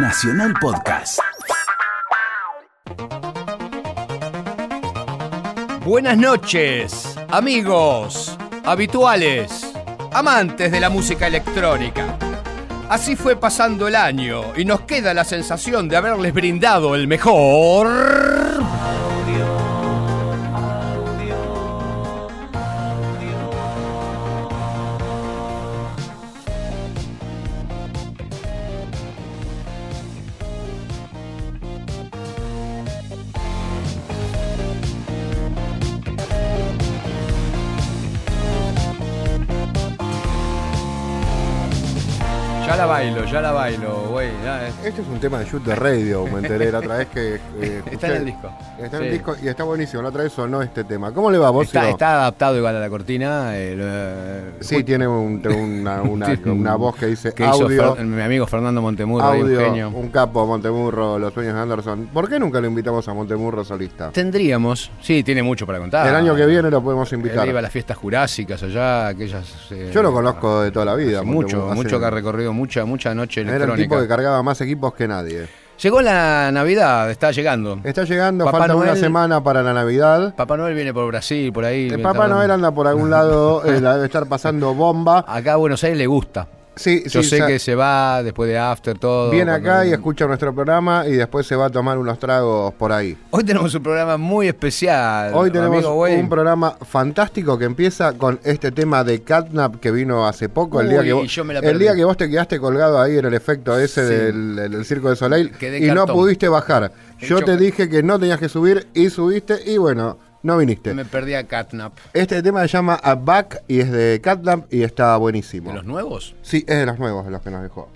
Nacional Podcast. Buenas noches, amigos, habituales, amantes de la música electrónica. Así fue pasando el año y nos queda la sensación de haberles brindado el mejor... la Este es un tema de Shoot the Radio, me enteré la otra vez que. eh, Está en el disco. Está en Sí. el disco y está buenísimo. La otra vez sonó este tema. ¿Cómo le va vos? Está, adaptado igual a la cortina. Sí, tiene un- una, voz que dice que audio. Fer- mi amigo Fernando Montemurro, un audio, genio. un capo, Montemurro, Los Sueños de Anderson. ¿Por qué nunca lo invitamos a Montemurro solista? Tendríamos, sí, tiene mucho para contar. El año que viene lo podemos Él invitar. iba a las fiestas jurásicas allá, aquellas. eh, Yo lo conozco de toda la vida. mucho, mucho que ha recorrido, mucha, mucha noche Era el electrónica. tipo que cargaba más equipos que nadie. Llegó la Navidad, está llegando. Está llegando, Papá falta una semana para la Navidad. Papá Noel viene por Brasil, por ahí. El Papá Noel anda por algún lado, eh, la debe estar pasando bomba. Acá a Buenos Aires le gusta. Sí, Yo sí, sé que se va después de After, todo. Viene cuando- acá y escucha nuestro programa y después se va a tomar unos tragos por ahí. Hoy tenemos un programa muy especial. Hoy tenemos amigo un programa fantástico que empieza con este tema de Catnap que vino hace poco, el día que vos, el día que vos te quedaste colgado ahí en el efecto ese Sí. del, del Circo de Soleil y no pudiste bajar. Yo te dije que no tenías que subir y subiste y bueno, no viniste. Me perdí a Catnap. Este tema se llama A Back y es de Catnap y está buenísimo. ¿De los nuevos? Sí, es de los nuevos de los que nos dejó.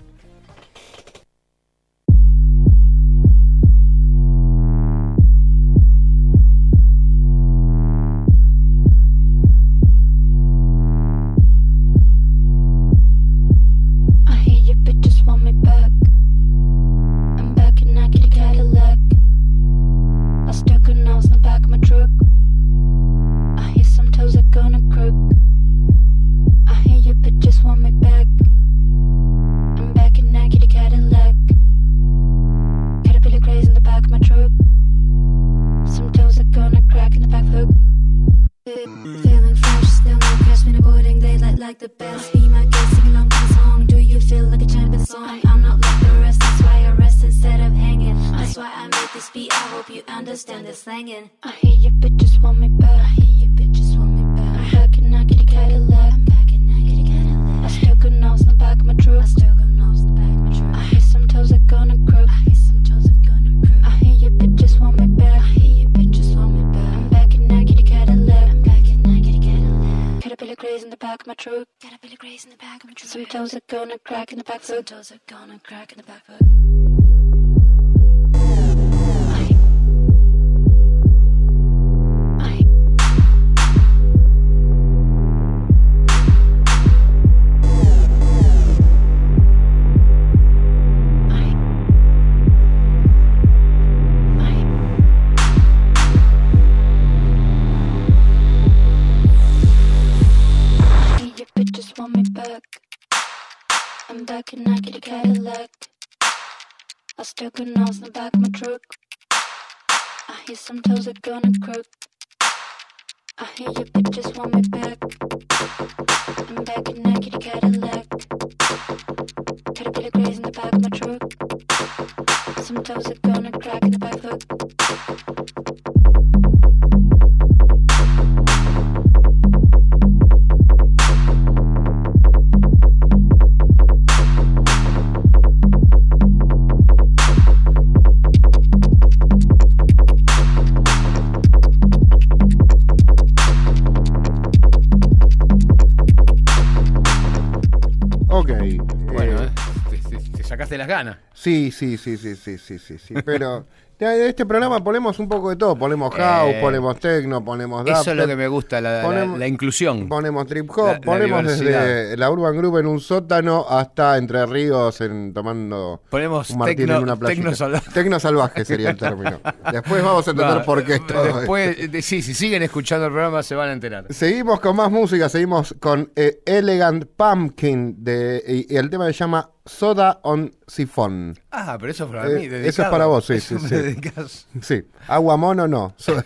In the back foot. Some toes are gonna crack in the back foot. Back in that kitty Cadillac. I still got nose in the back of my truck. I hear some toes are gonna croak. I hear you bitches want me back. I'm back in that kitty Cadillac. Caterpillar graze in the back of my truck. Some toes are gonna te- las ganas. Sí, sí, sí, sí, sí, sí, sí, sí. Pero de este programa ponemos un poco de todo. Ponemos house, Eh, ponemos techno, ponemos Eso es lo dubstep, que me gusta, la, la- ponemos- la inclusión. Ponemos trip hop, La- ponemos desde la Urban Group en un sótano hasta Entre Ríos en, tomando Ponemos un tecno- en una playa. tecno salvaje. Tecno salvaje sería el término. Después vamos a entender por qué esto. Después, de- sí, si siguen escuchando el programa se van a enterar. Seguimos con más música, seguimos con eh, Elegant Pumpkin de, y, y el tema se llama Soda on Sifón. Ah, pero eso es para Eh, mí. eso es dedicado. para vos, sí, Eso sí, sí. Sí, agua mono no. Soda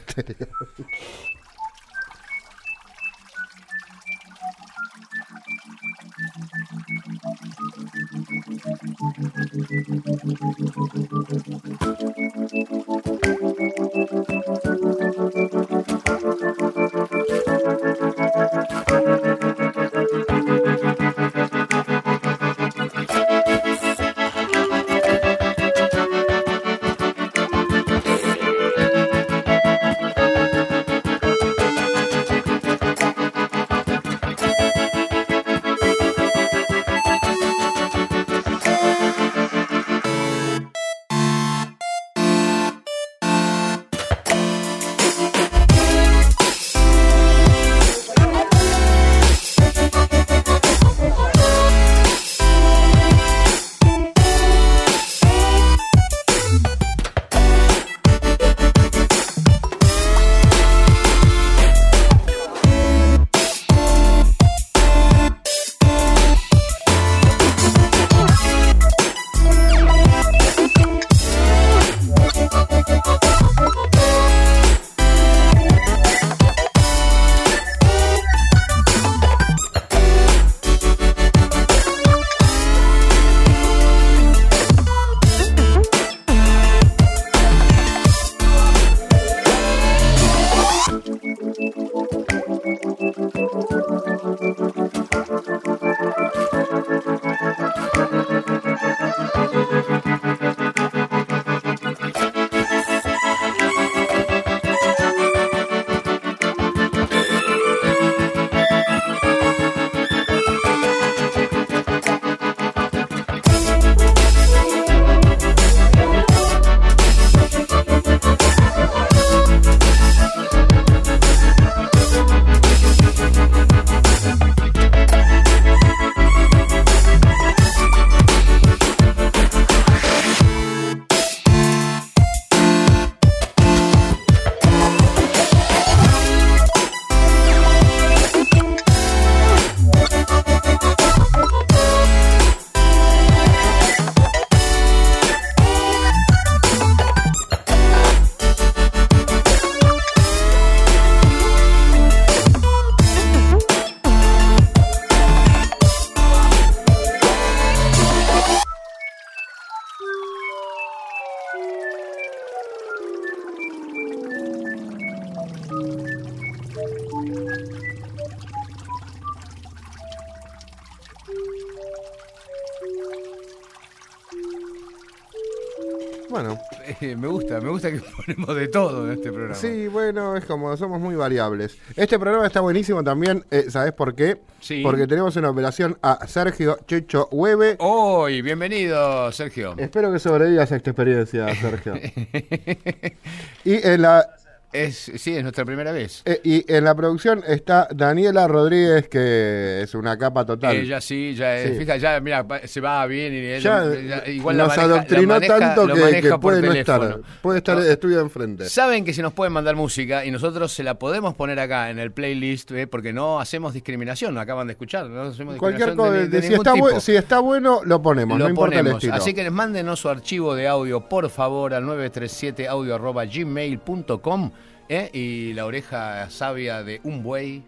me gusta, me gusta que ponemos de todo en este programa. sí, bueno, es como somos muy variables. Este programa está buenísimo también, eh, ¿sabes por qué? Sí. Porque tenemos en operación a Sergio Checho Hueve. Hoy, bienvenido, Sergio. Espero que sobrevivas a esta experiencia, Sergio. y en la Es, sí, es nuestra primera vez. eh, y en la producción está Daniela Rodríguez, que es una capa total. Ella sí, ya Sí. fija, ya, mira, se va bien y ella- ya ya- igual la nos maneja- adoctrinó la maneja- tanto lo que, que puede no estar. Puede estar No. estudio enfrente. Saben que se nos pueden mandar música y nosotros se la podemos poner acá en el playlist, ¿eh? porque no hacemos discriminación, lo acaban de escuchar, no hacemos Cualquier cosa, de, de si, está tipo. bu- si está bueno, lo ponemos, lo no importa el ponemos. estilo. Así que les mándenos su archivo de audio, por favor, al 937audio.gmail.com ¿eh? y la oreja sabia de un buey.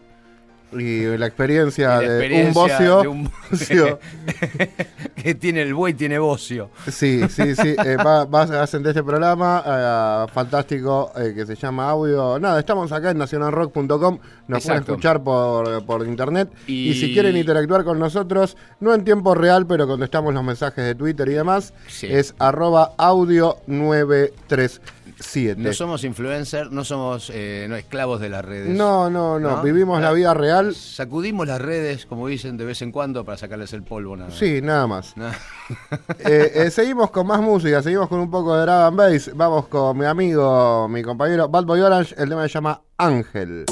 Y la experiencia, y la de un bocio. de un- bocio. que tiene el buey, tiene bocio. Sí, sí, sí. eh, va, vas a hacer de este programa eh, fantástico eh, que se llama Audio. Nada, estamos acá en nacionalrock.com. Nos pueden Exacto. escuchar por, por internet. Y... Y- si quieren interactuar con nosotros, no en tiempo real, pero contestamos los mensajes de Twitter y demás, Sí. es arroba audio 937. No somos influencers, no somos eh, no, esclavos de las redes. No, no, no, ¿No? Vivimos la vida real. Sacudimos las redes, como dicen, de vez en cuando para sacarles el polvo. Nada. Sí, nada más. Nada. Eh, eh, seguimos con más música, seguimos con un poco de drum and bass. Vamos con mi amigo, mi compañero Bad Boy Orange. El tema se llama Ángel.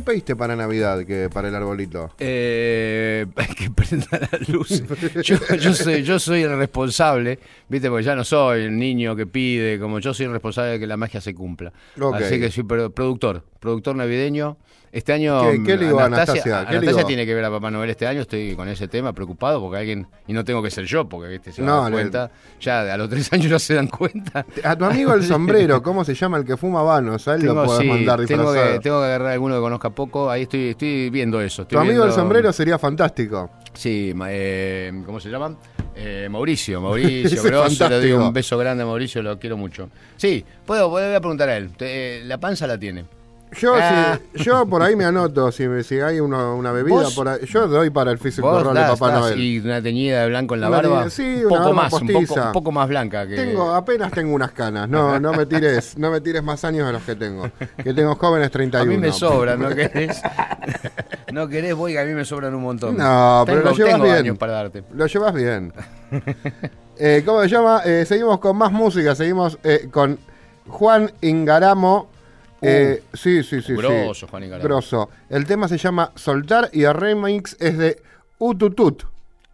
¿Qué pediste para Navidad que para el arbolito? Eh, prenda la luz. Yo, yo soy, yo soy el responsable, viste, porque ya no soy el niño que pide, como yo soy el responsable de que la magia se cumpla. Así que soy pro- productor, productor navideño. Este año ¿Qué- qué le digo a Anastasia? ¿Qué le Anastasia digo? tiene que ver a Papá Noel este año, estoy con ese tema preocupado porque alguien, y no tengo que ser yo, porque viste, se No, dan le- cuenta, ya a los tres años ya se dan cuenta. A tu amigo el sombrero, ¿cómo se llama el que fuma vanos? A él lo podés sí, mandar tengo que, tengo que agarrar alguno que conozca poco, ahí estoy, estoy viendo eso. Tu amigo el sombrero sería fantástico. Sí, eh, ¿cómo se llama? Eh, Mauricio, Mauricio Grosso, le doy un beso grande a Mauricio, lo quiero mucho. Sí, puedo, puedo- voy a preguntar a él. Te- eh, la panza la tiene. Yo, Ah. si, yo por ahí me anoto, si, si hay uno- una bebida ¿Vos? por ahí. Yo doy para el físico rol de Papá Noel. y una teñida de blanco en la Una barba. sí, un poco barba más, un poco, postiza. un poco más blanca que. Tengo, apenas tengo unas canas. No, no me tires, no me tires más años de los que tengo. Que tengo jóvenes a 31. mí me sobran, ¿no querés? no querés, voy, a mí me sobran un montón. No, pero lo llevas tengo bien. para darte. Lo llevas bien. Eh, ¿Cómo se llama? Eh, seguimos con más música. Seguimos eh, con Juan Ingaramo. Eh, sí, sí, sí. Grosso, sí. Juan Ingaramo. Grosso. El tema se llama Soltar y el remix es de Ututut.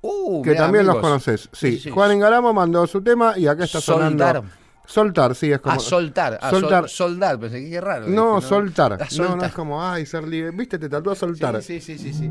Uh, que también los conoces. Sí, Sí. Juan Engaramo mandó su tema y acá está Soltar. sonando. Soltar, sí, es como. Ah, soltar. Ah, soltar. sol- soldar. Pensé que qué raro. no, dije, soltar. Ah, No, no soltar. es como, ay, ser libre. Viste, te trató a soltar. Sí, sí, sí, sí, sí.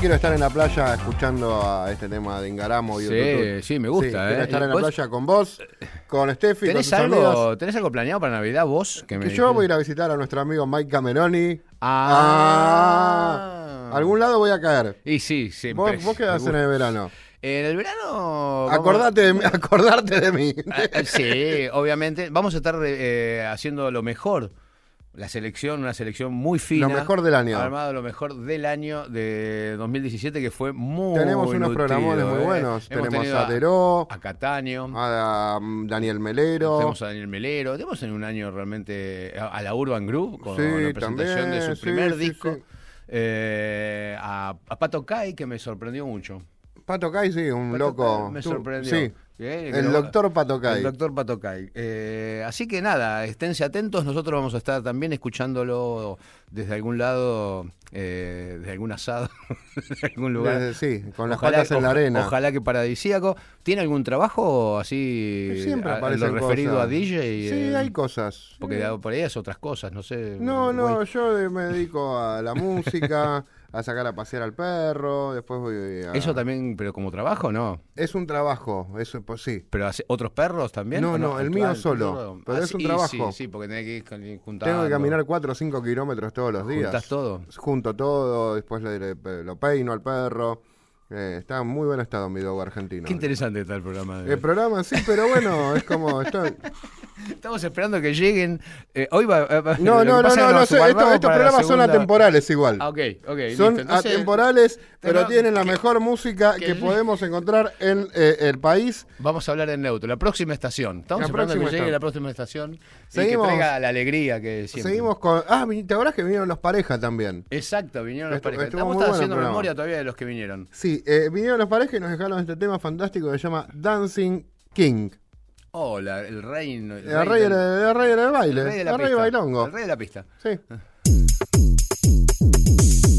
Quiero estar en la playa escuchando a este tema de Ingaramo y Sí, Ututut. sí, me gusta, quiero eh. estar en la ¿Vos- playa con vos, con Steffi, con ¿Tenés tus amigas. algo, ¿Tenés algo planeado para Navidad vos? Que, me Que yo voy a ir a visitar a nuestro amigo Mike Cameroni. Ah. Ah. Algún lado voy a caer. Y sí, siempre. ¿Vos, vos qué hacer en el verano? En el verano... vamos- Acordate de mí. Acordarte de mí. Ah, ah, Sí, obviamente. Vamos a estar eh, haciendo lo mejor. La selección, una selección muy fina. Lo mejor del año. Armado lo mejor del año de 2017, que fue muy Tenemos unos nutrido, programones muy eh. buenos. Tenemos a Teró, A Cataño. a um, Daniel Melero. Tenemos a Daniel Melero. Tenemos en un año realmente a a la Urban Group con Sí, la presentación también, de su primer sí, disco. sí. Eh, a, a Pato Kai, que me sorprendió mucho. Pato Kai, sí, un Pato loco. Me sorprendió. Sí, ¿eh? El doctor Patocay. El doctor Patocay. Eh, así que nada, esténse atentos. Nosotros vamos a estar también escuchándolo desde algún lado, eh, de algún asado, de algún lugar. Desde- sí, con las Ojalá- patas en la arena. Ojalá que paradisíaco. ¿Tiene algún trabajo así Siempre a- lo referido cosas. a DJ? Sí, eh, hay cosas. Porque por ahí es otras cosas, no sé. No, no, yo eh, me dedico a la música, a sacar a pasear al perro, después voy a... Eso también, pero como trabajo, no. Es un trabajo, eso pues sí. ¿Pero hace otros perros también? No, ¿O no, el mío Ah, solo, pero Ah, es un trabajo. Sí, sí, porque tenés que ir juntando. Tengo que caminar 4 o 5 kilómetros todos los días. ¿Juntás todo? Junto todo, después le- lo peino al perro. Eh, está en muy buen estado mi dogo argentino. Qué interesante está el programa. de- El programa sí, pero bueno, es como... Estamos esperando que lleguen. eh, hoy va. eh, va- No, no, no, no, no, nos sé, estos, programas son atemporales igual. Ah, ok, ok. Son listo. Entonces, atemporales, pero tienen la que- mejor música que podemos encontrar en eh, el país. Vamos a hablar en neutro. La próxima estación. Estamos La esperando que llegue estación. la próxima estación. Y Seguimos. que traiga la alegría que siempre. Seguimos con... Ah, ¿te acordás que vinieron los parejas también? Exacto, vinieron los parejas. Estamos haciendo memoria todavía de los que vinieron. Sí, eh, vinieron los parejas y nos dejaron este tema fantástico que se llama Dancing King. Hola, el rey. El, El rey, del- del- el rey del baile, el rey, de la pista. bailongo. El rey de la pista. Sí.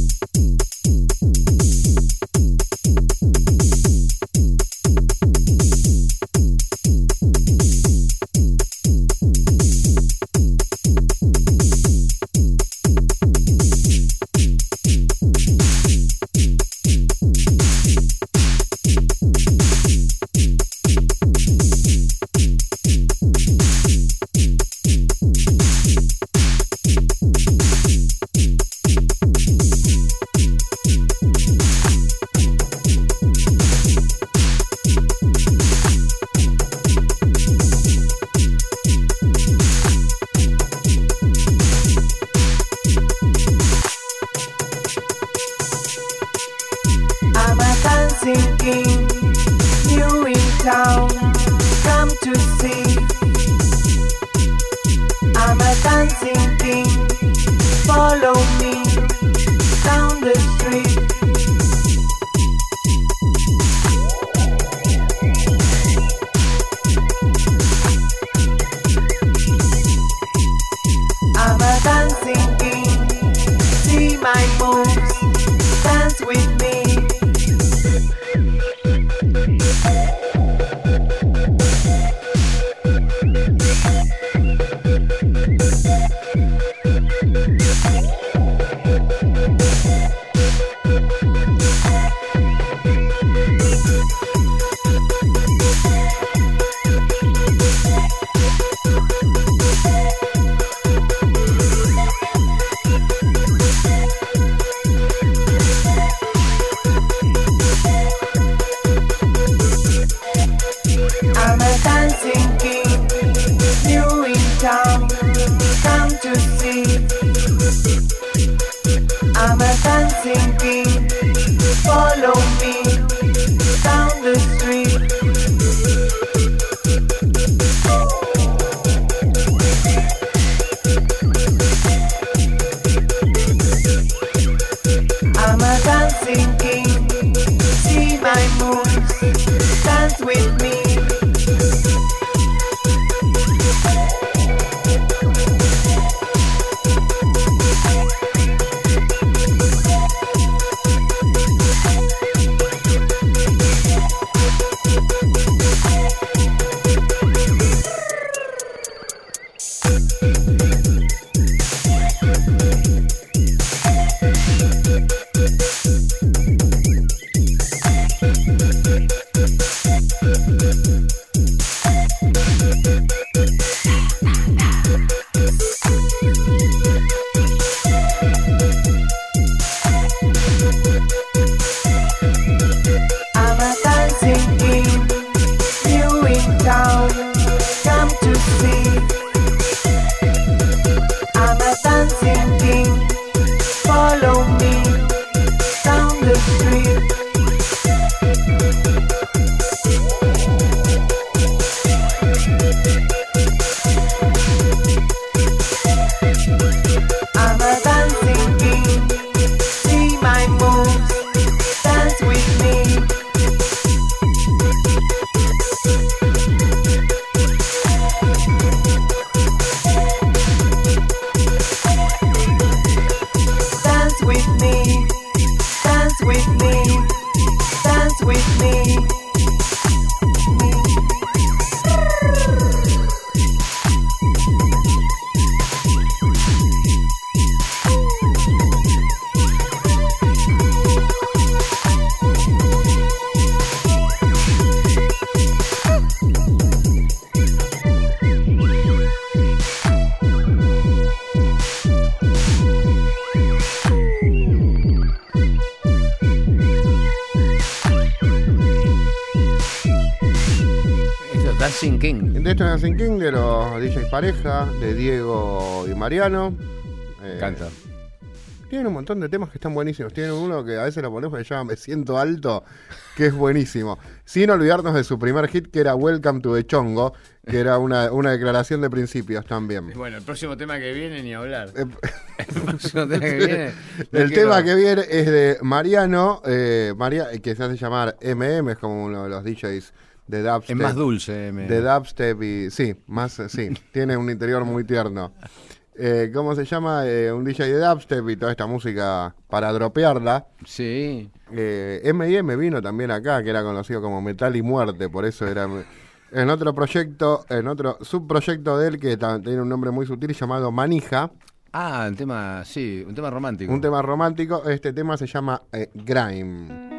esto es Dancing King, de los DJs pareja, de Diego y Mariano. Eh, Canta. Tienen un montón de temas que están buenísimos. Tienen uno que a veces lo ponemos que se llama Me Siento Alto, que es buenísimo. Sin olvidarnos de su primer hit, que era Welcome to the Chongo, que era una, una declaración de principios también. Bueno, el próximo tema que viene ni hablar. Eh, El próximo tema que viene. no El quiero- tema que viene es de Mariano, eh, Maria- que se hace llamar MM, es como uno de los DJs de dubstep. Es más dulce. me- De dubstep y sí, más sí, tiene un interior muy tierno. Eh, ¿Cómo se llama? Eh, un DJ de dubstep y toda esta música para dropearla. Sí. Eh, M&M vino también acá, que era conocido como Metal y Muerte, por eso era en otro proyecto, en otro subproyecto de él que tiene un nombre muy sutil llamado Manija, Ah, un tema, sí, un tema romántico. un tema romántico. Este tema se llama eh, Grime.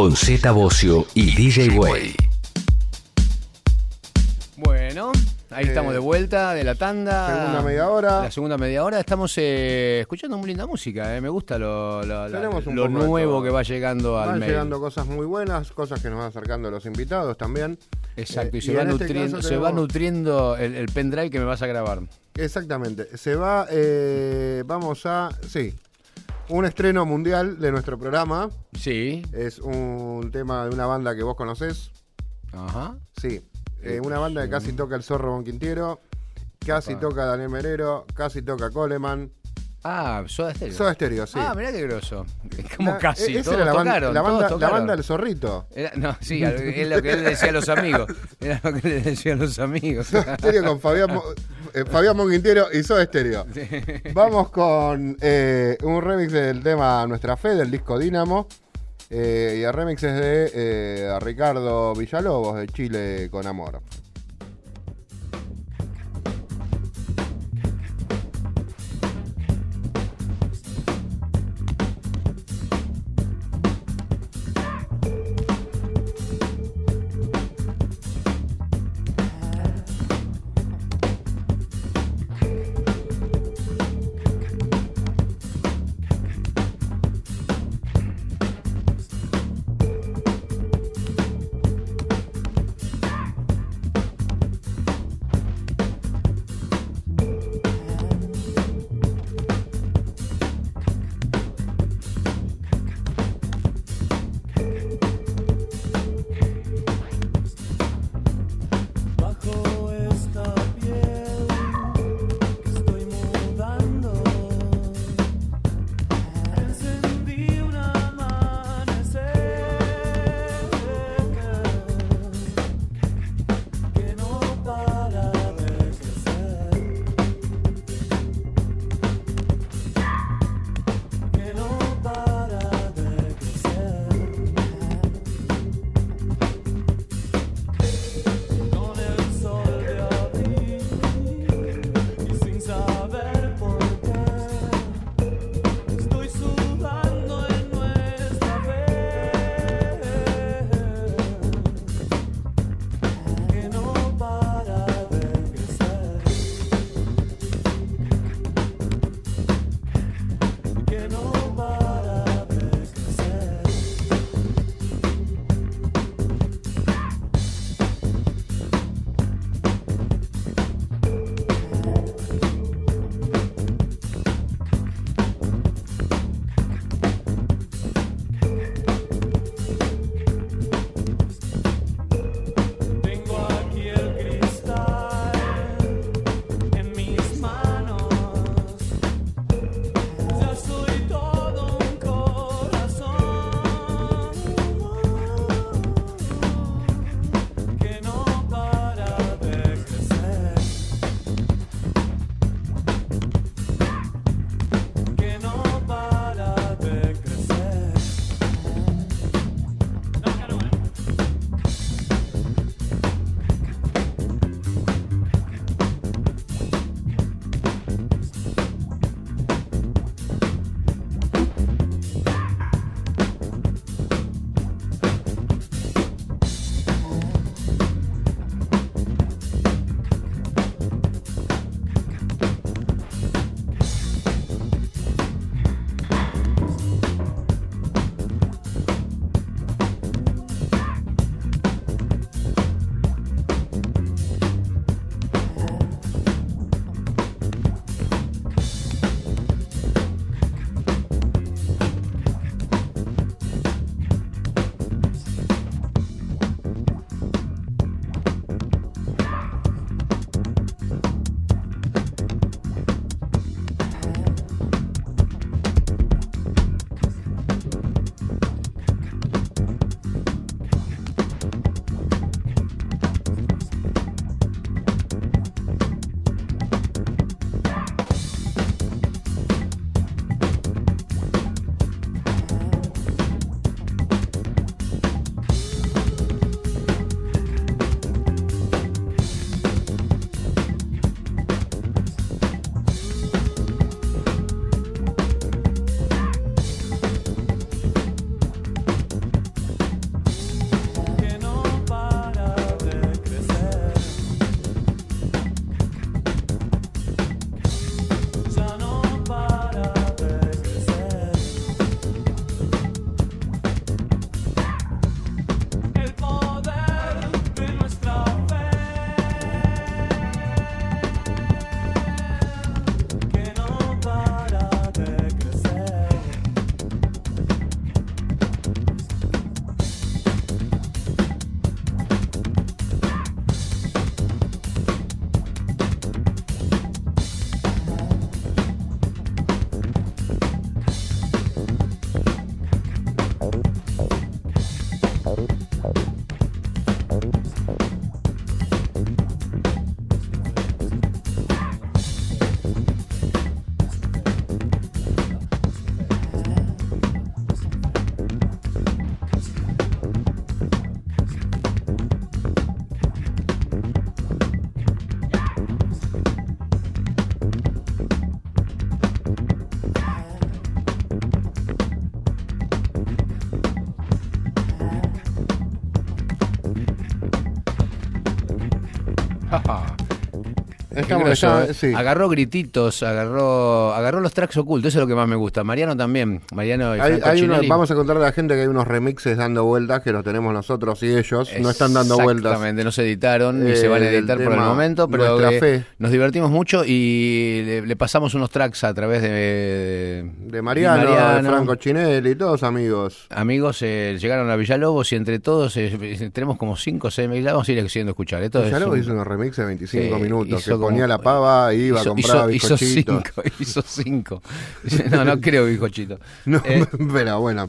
Con Z Bocio y DJ Way. Bueno, ahí Eh, estamos de vuelta de la tanda. segunda media hora. La segunda media hora. Estamos eh, escuchando muy linda música. eh, Me gusta lo, lo- nuevo que va llegando al Van mail. llegando cosas muy buenas, cosas que nos van acercando a los invitados también. Exacto, y Eh, se, y va, en este se va nutriendo el, el pendrive que me vas a grabar. Exactamente. Se va, eh, vamos a, sí, un estreno mundial de nuestro programa. Sí. Es un tema de una banda que vos conocés. Ajá. Sí, eh, una banda que casi toca el Zorro Bon Quintiero, casi toca Daniel Merero, casi toca Coleman. Ah, Soda Stereo. Soda Stereo, sí. Ah, mirá qué groso. Como La- casi. e- esa todos era la, banda- tocaron, la todos banda, la tocaron. banda del Zorrito. Era- no, sí, es lo que él decía a los amigos. Era lo que le decía a los amigos. Soda Stereo con Fabián, eh, Fabián Monquintiero y Soda Stereo. Vamos con eh, un remix del tema Nuestra Fe del disco Dínamo. eh, y el remix es de eh, Ricardo Villalobos de Chile con Amor. Qué eh. sí. Agarró grititos, agarró, agarró los tracks ocultos, eso es lo que más me gusta. Mariano también, Mariano y Hay- Franco hay unos- Chinelli. vamos a contarle a la gente que hay unos remixes dando vueltas que los tenemos nosotros y ellos. No están dando vueltas. Exactamente, no se editaron ni Eh, se van a editar por el momento, pero nos divertimos mucho y le, le pasamos unos tracks a través de, De Mariano, de Franco Chinelli, todos amigos. Amigos eh, llegaron a Villalobos y entre todos eh, tenemos como 5 o 6 mil. Vamos a ir haciendo escuchar. Esto es Villalobos un- hizo unos remixes de 25 Sí, minutos. Que ponía como- la pava, iba, hizo, compraba hizo, hizo bizcochitos. hizo cinco. No, no creo bizcochito. No, Eh, pero bueno.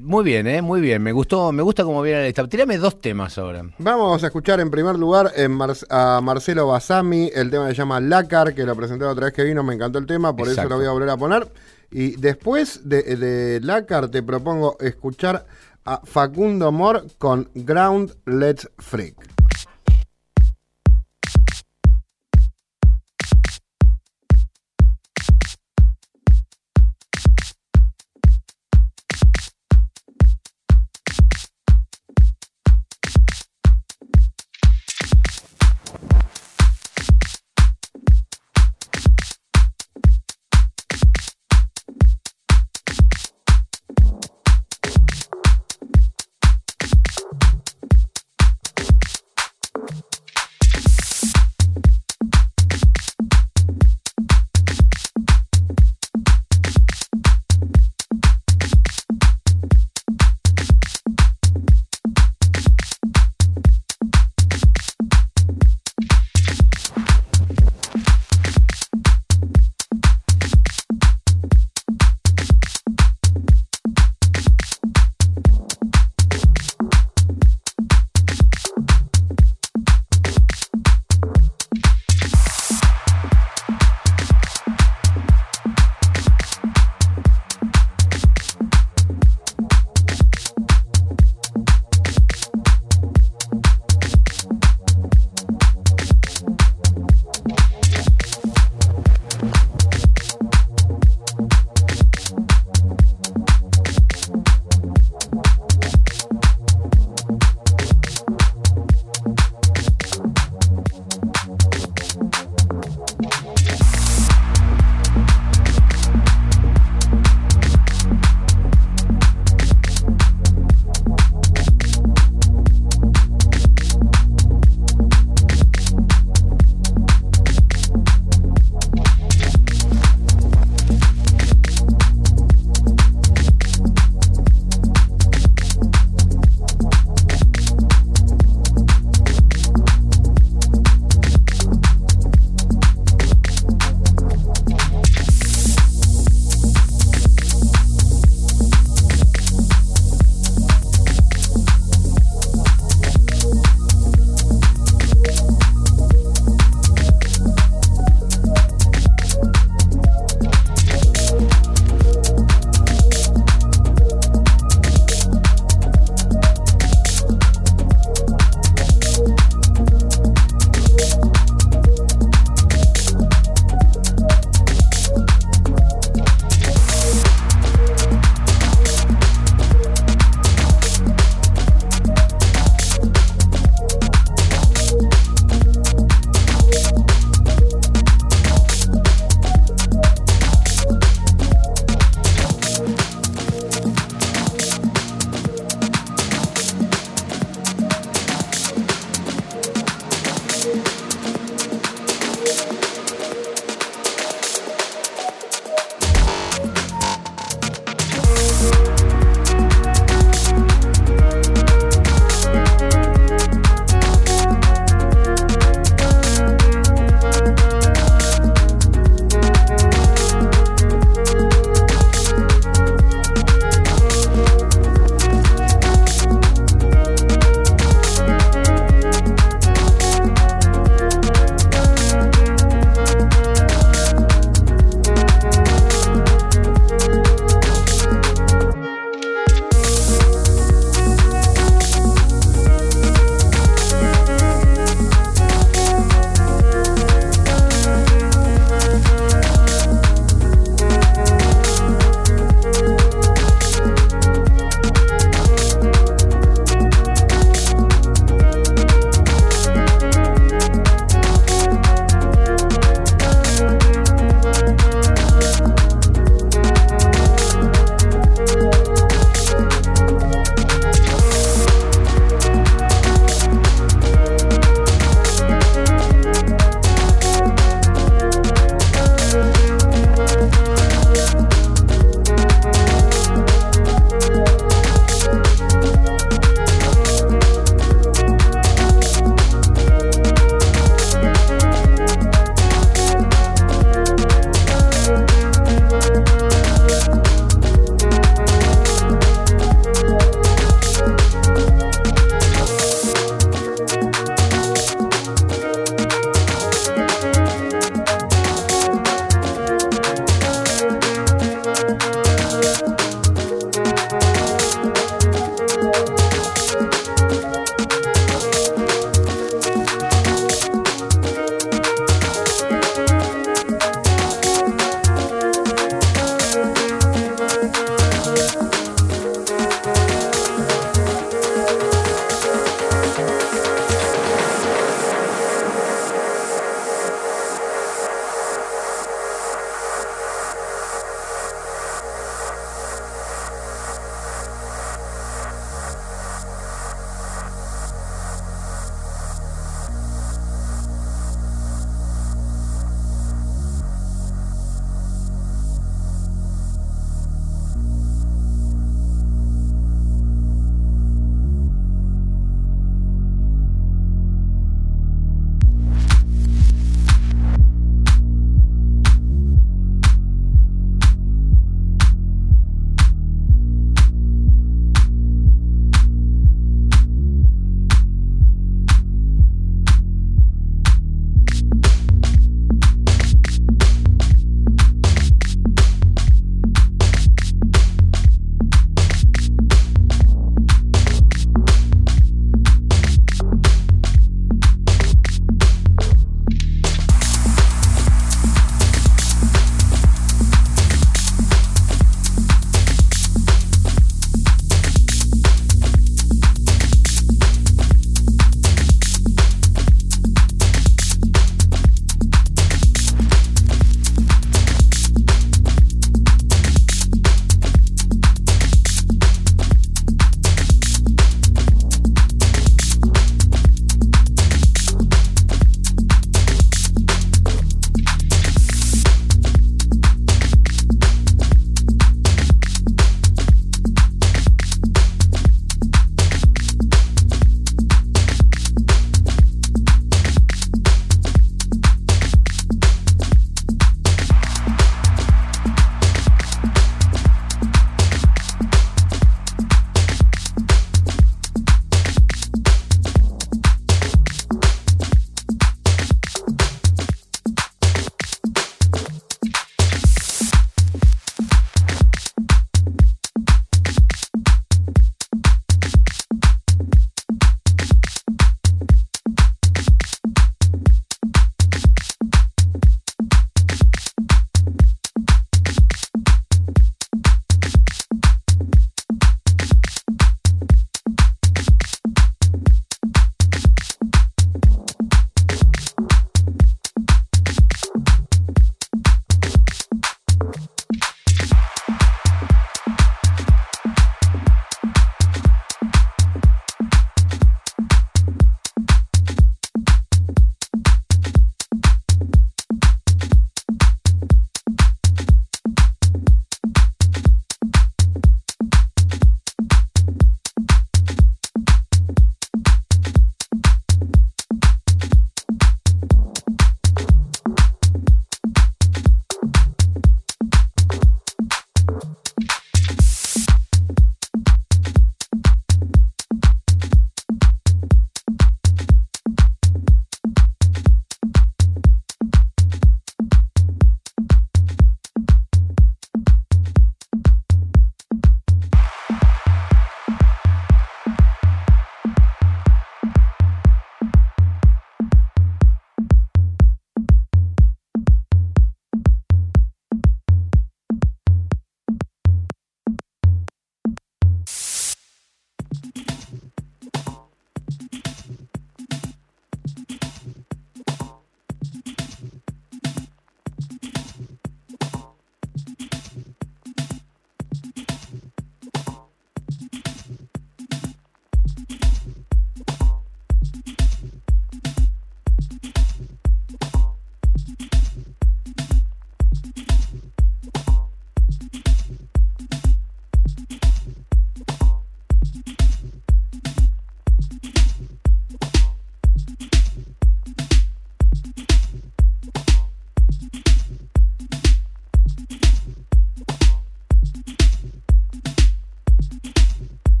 muy bien, eh, muy bien. Me gustó, me gusta cómo viene la lista. Tirame dos temas ahora. Vamos a escuchar en primer lugar en Mar- a Marcelo Basami, el tema se llama Lácar, que lo presenté la otra vez que vino, me encantó el tema, por Exacto. eso lo voy a volver a poner. Y después de, de Lácar te propongo escuchar a Facundo Mor con Ground Let's Freak.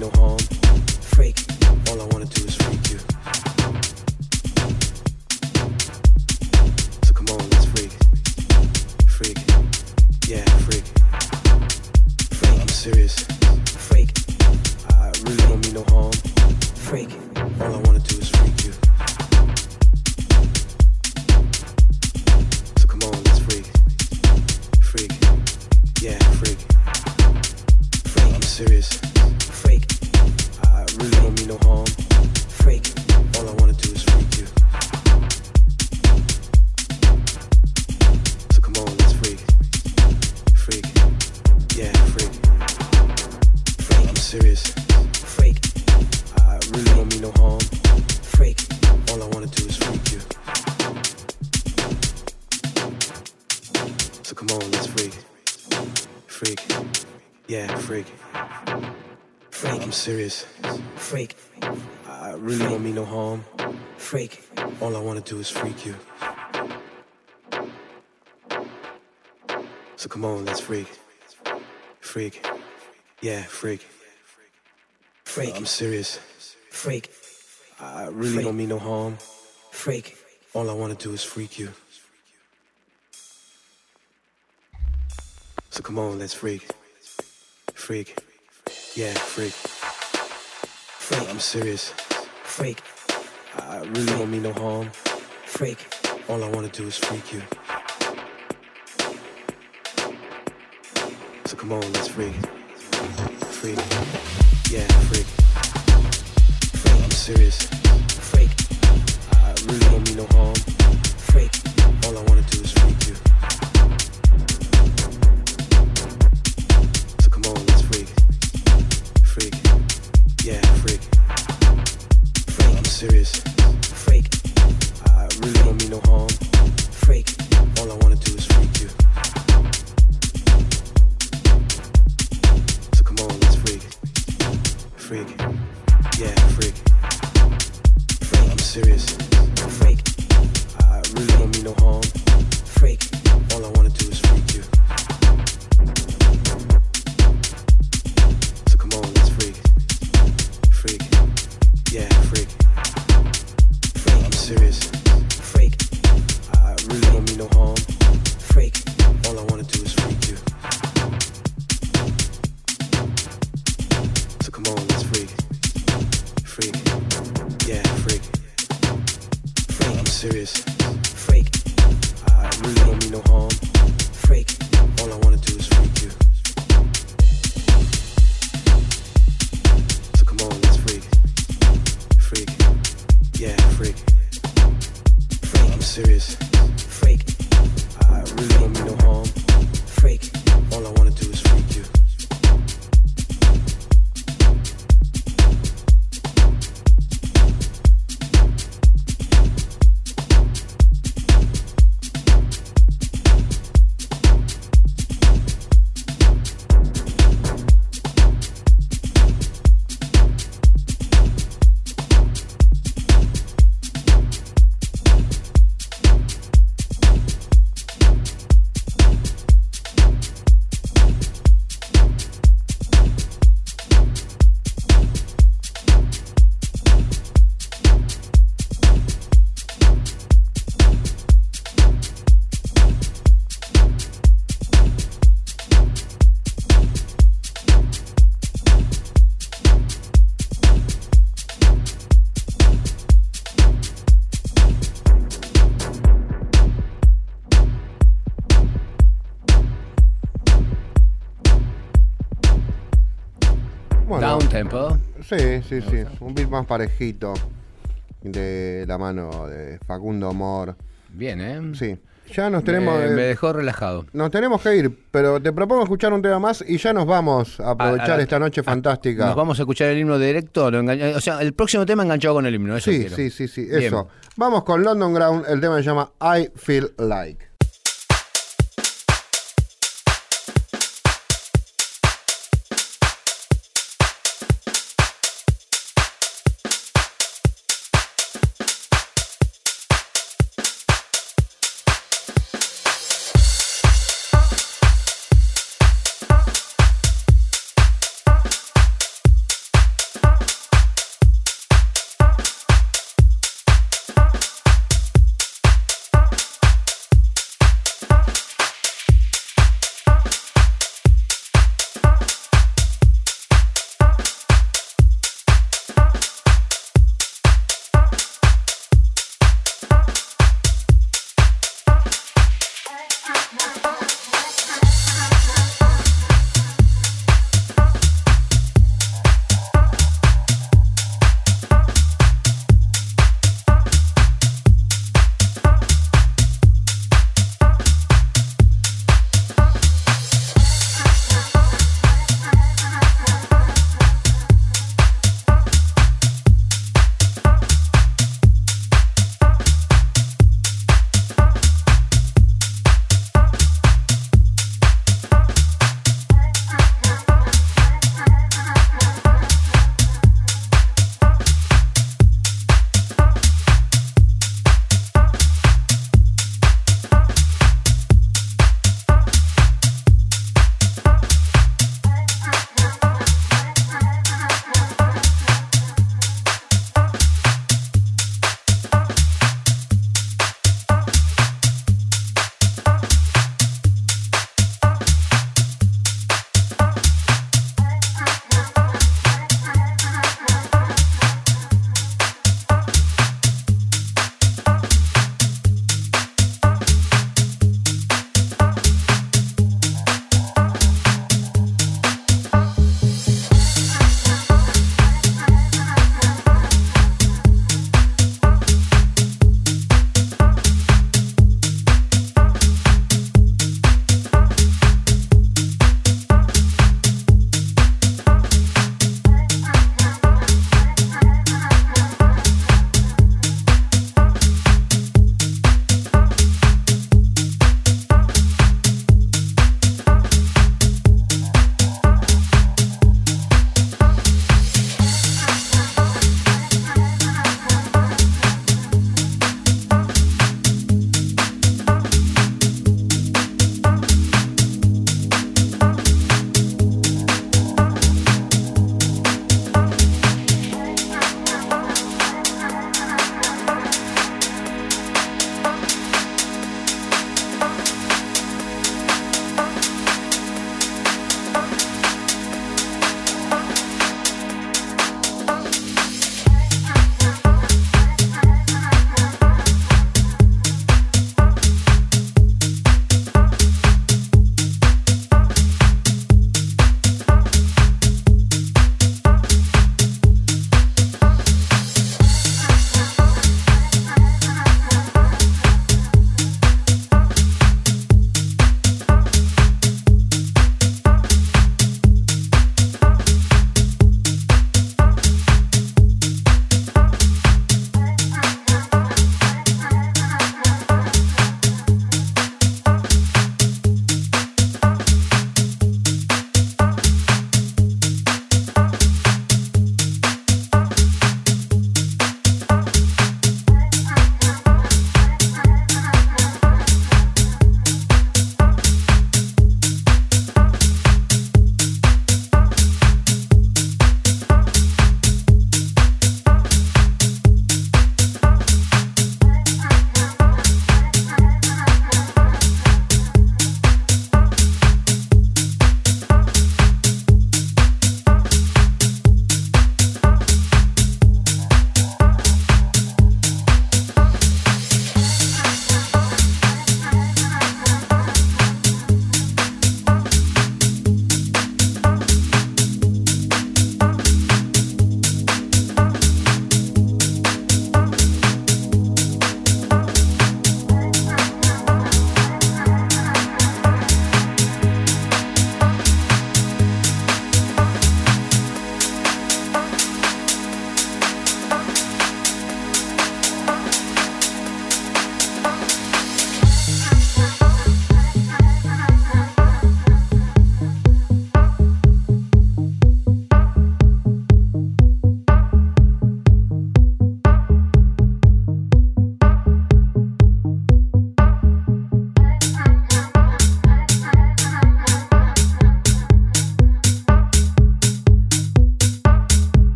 Laurent. do is freak you. So come on, let's freak. Freak. Yeah, freak. Freak. Uh, I'm serious. Freak. I really freak. don't mean no harm. Freak. All I want to do is freak you. So come on, let's freak. Freak. Yeah, freak. Freak. I'm serious. Freak. I really freak. don't mean no harm freak. All I wanna do is freak you. So come on, let's freak. Freak. Yeah, freak. Freak, I'm serious. Freak. I really don't mean no harm. Freak. All I wanna do is freak you. So come on, let's freak. Freak. Yeah, freak. Freak, I'm serious no harm. sí, sí. Un beat más parejito de la mano de Facundo Amor. Bien, ¿eh? Sí. Ya nos tenemos. Eh, me, dejó relajado. Nos tenemos que ir, pero te propongo escuchar un tema más y ya nos vamos a aprovechar esta noche fantástica. Nos vamos a escuchar el himno directo. Lo o sea, el próximo tema enganchado con el himno. Eso sí, sí, sí, sí. Eso. Vamos con London Ground. El tema se llama I Feel Like.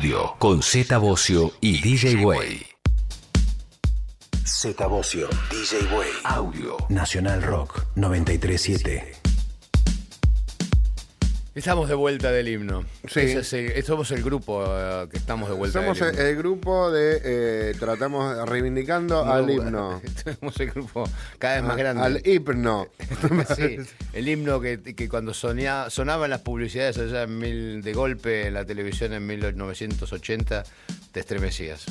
Audio con Z Bocio y DJ Way. Z Bocio, DJ Way. Audio. Nacional Rock 937. Estamos de vuelta del himno. Sí. Es el- somos el grupo eh, que estamos de vuelta Somos del el, himno. el grupo de eh, tratamos reivindicando No, al himno. Somos el grupo cada vez más grande. Al himno. Sí, el himno que, que cuando sonía, sonaba en las publicidades allá en mil, de golpe en la televisión en 1980, te estremecías.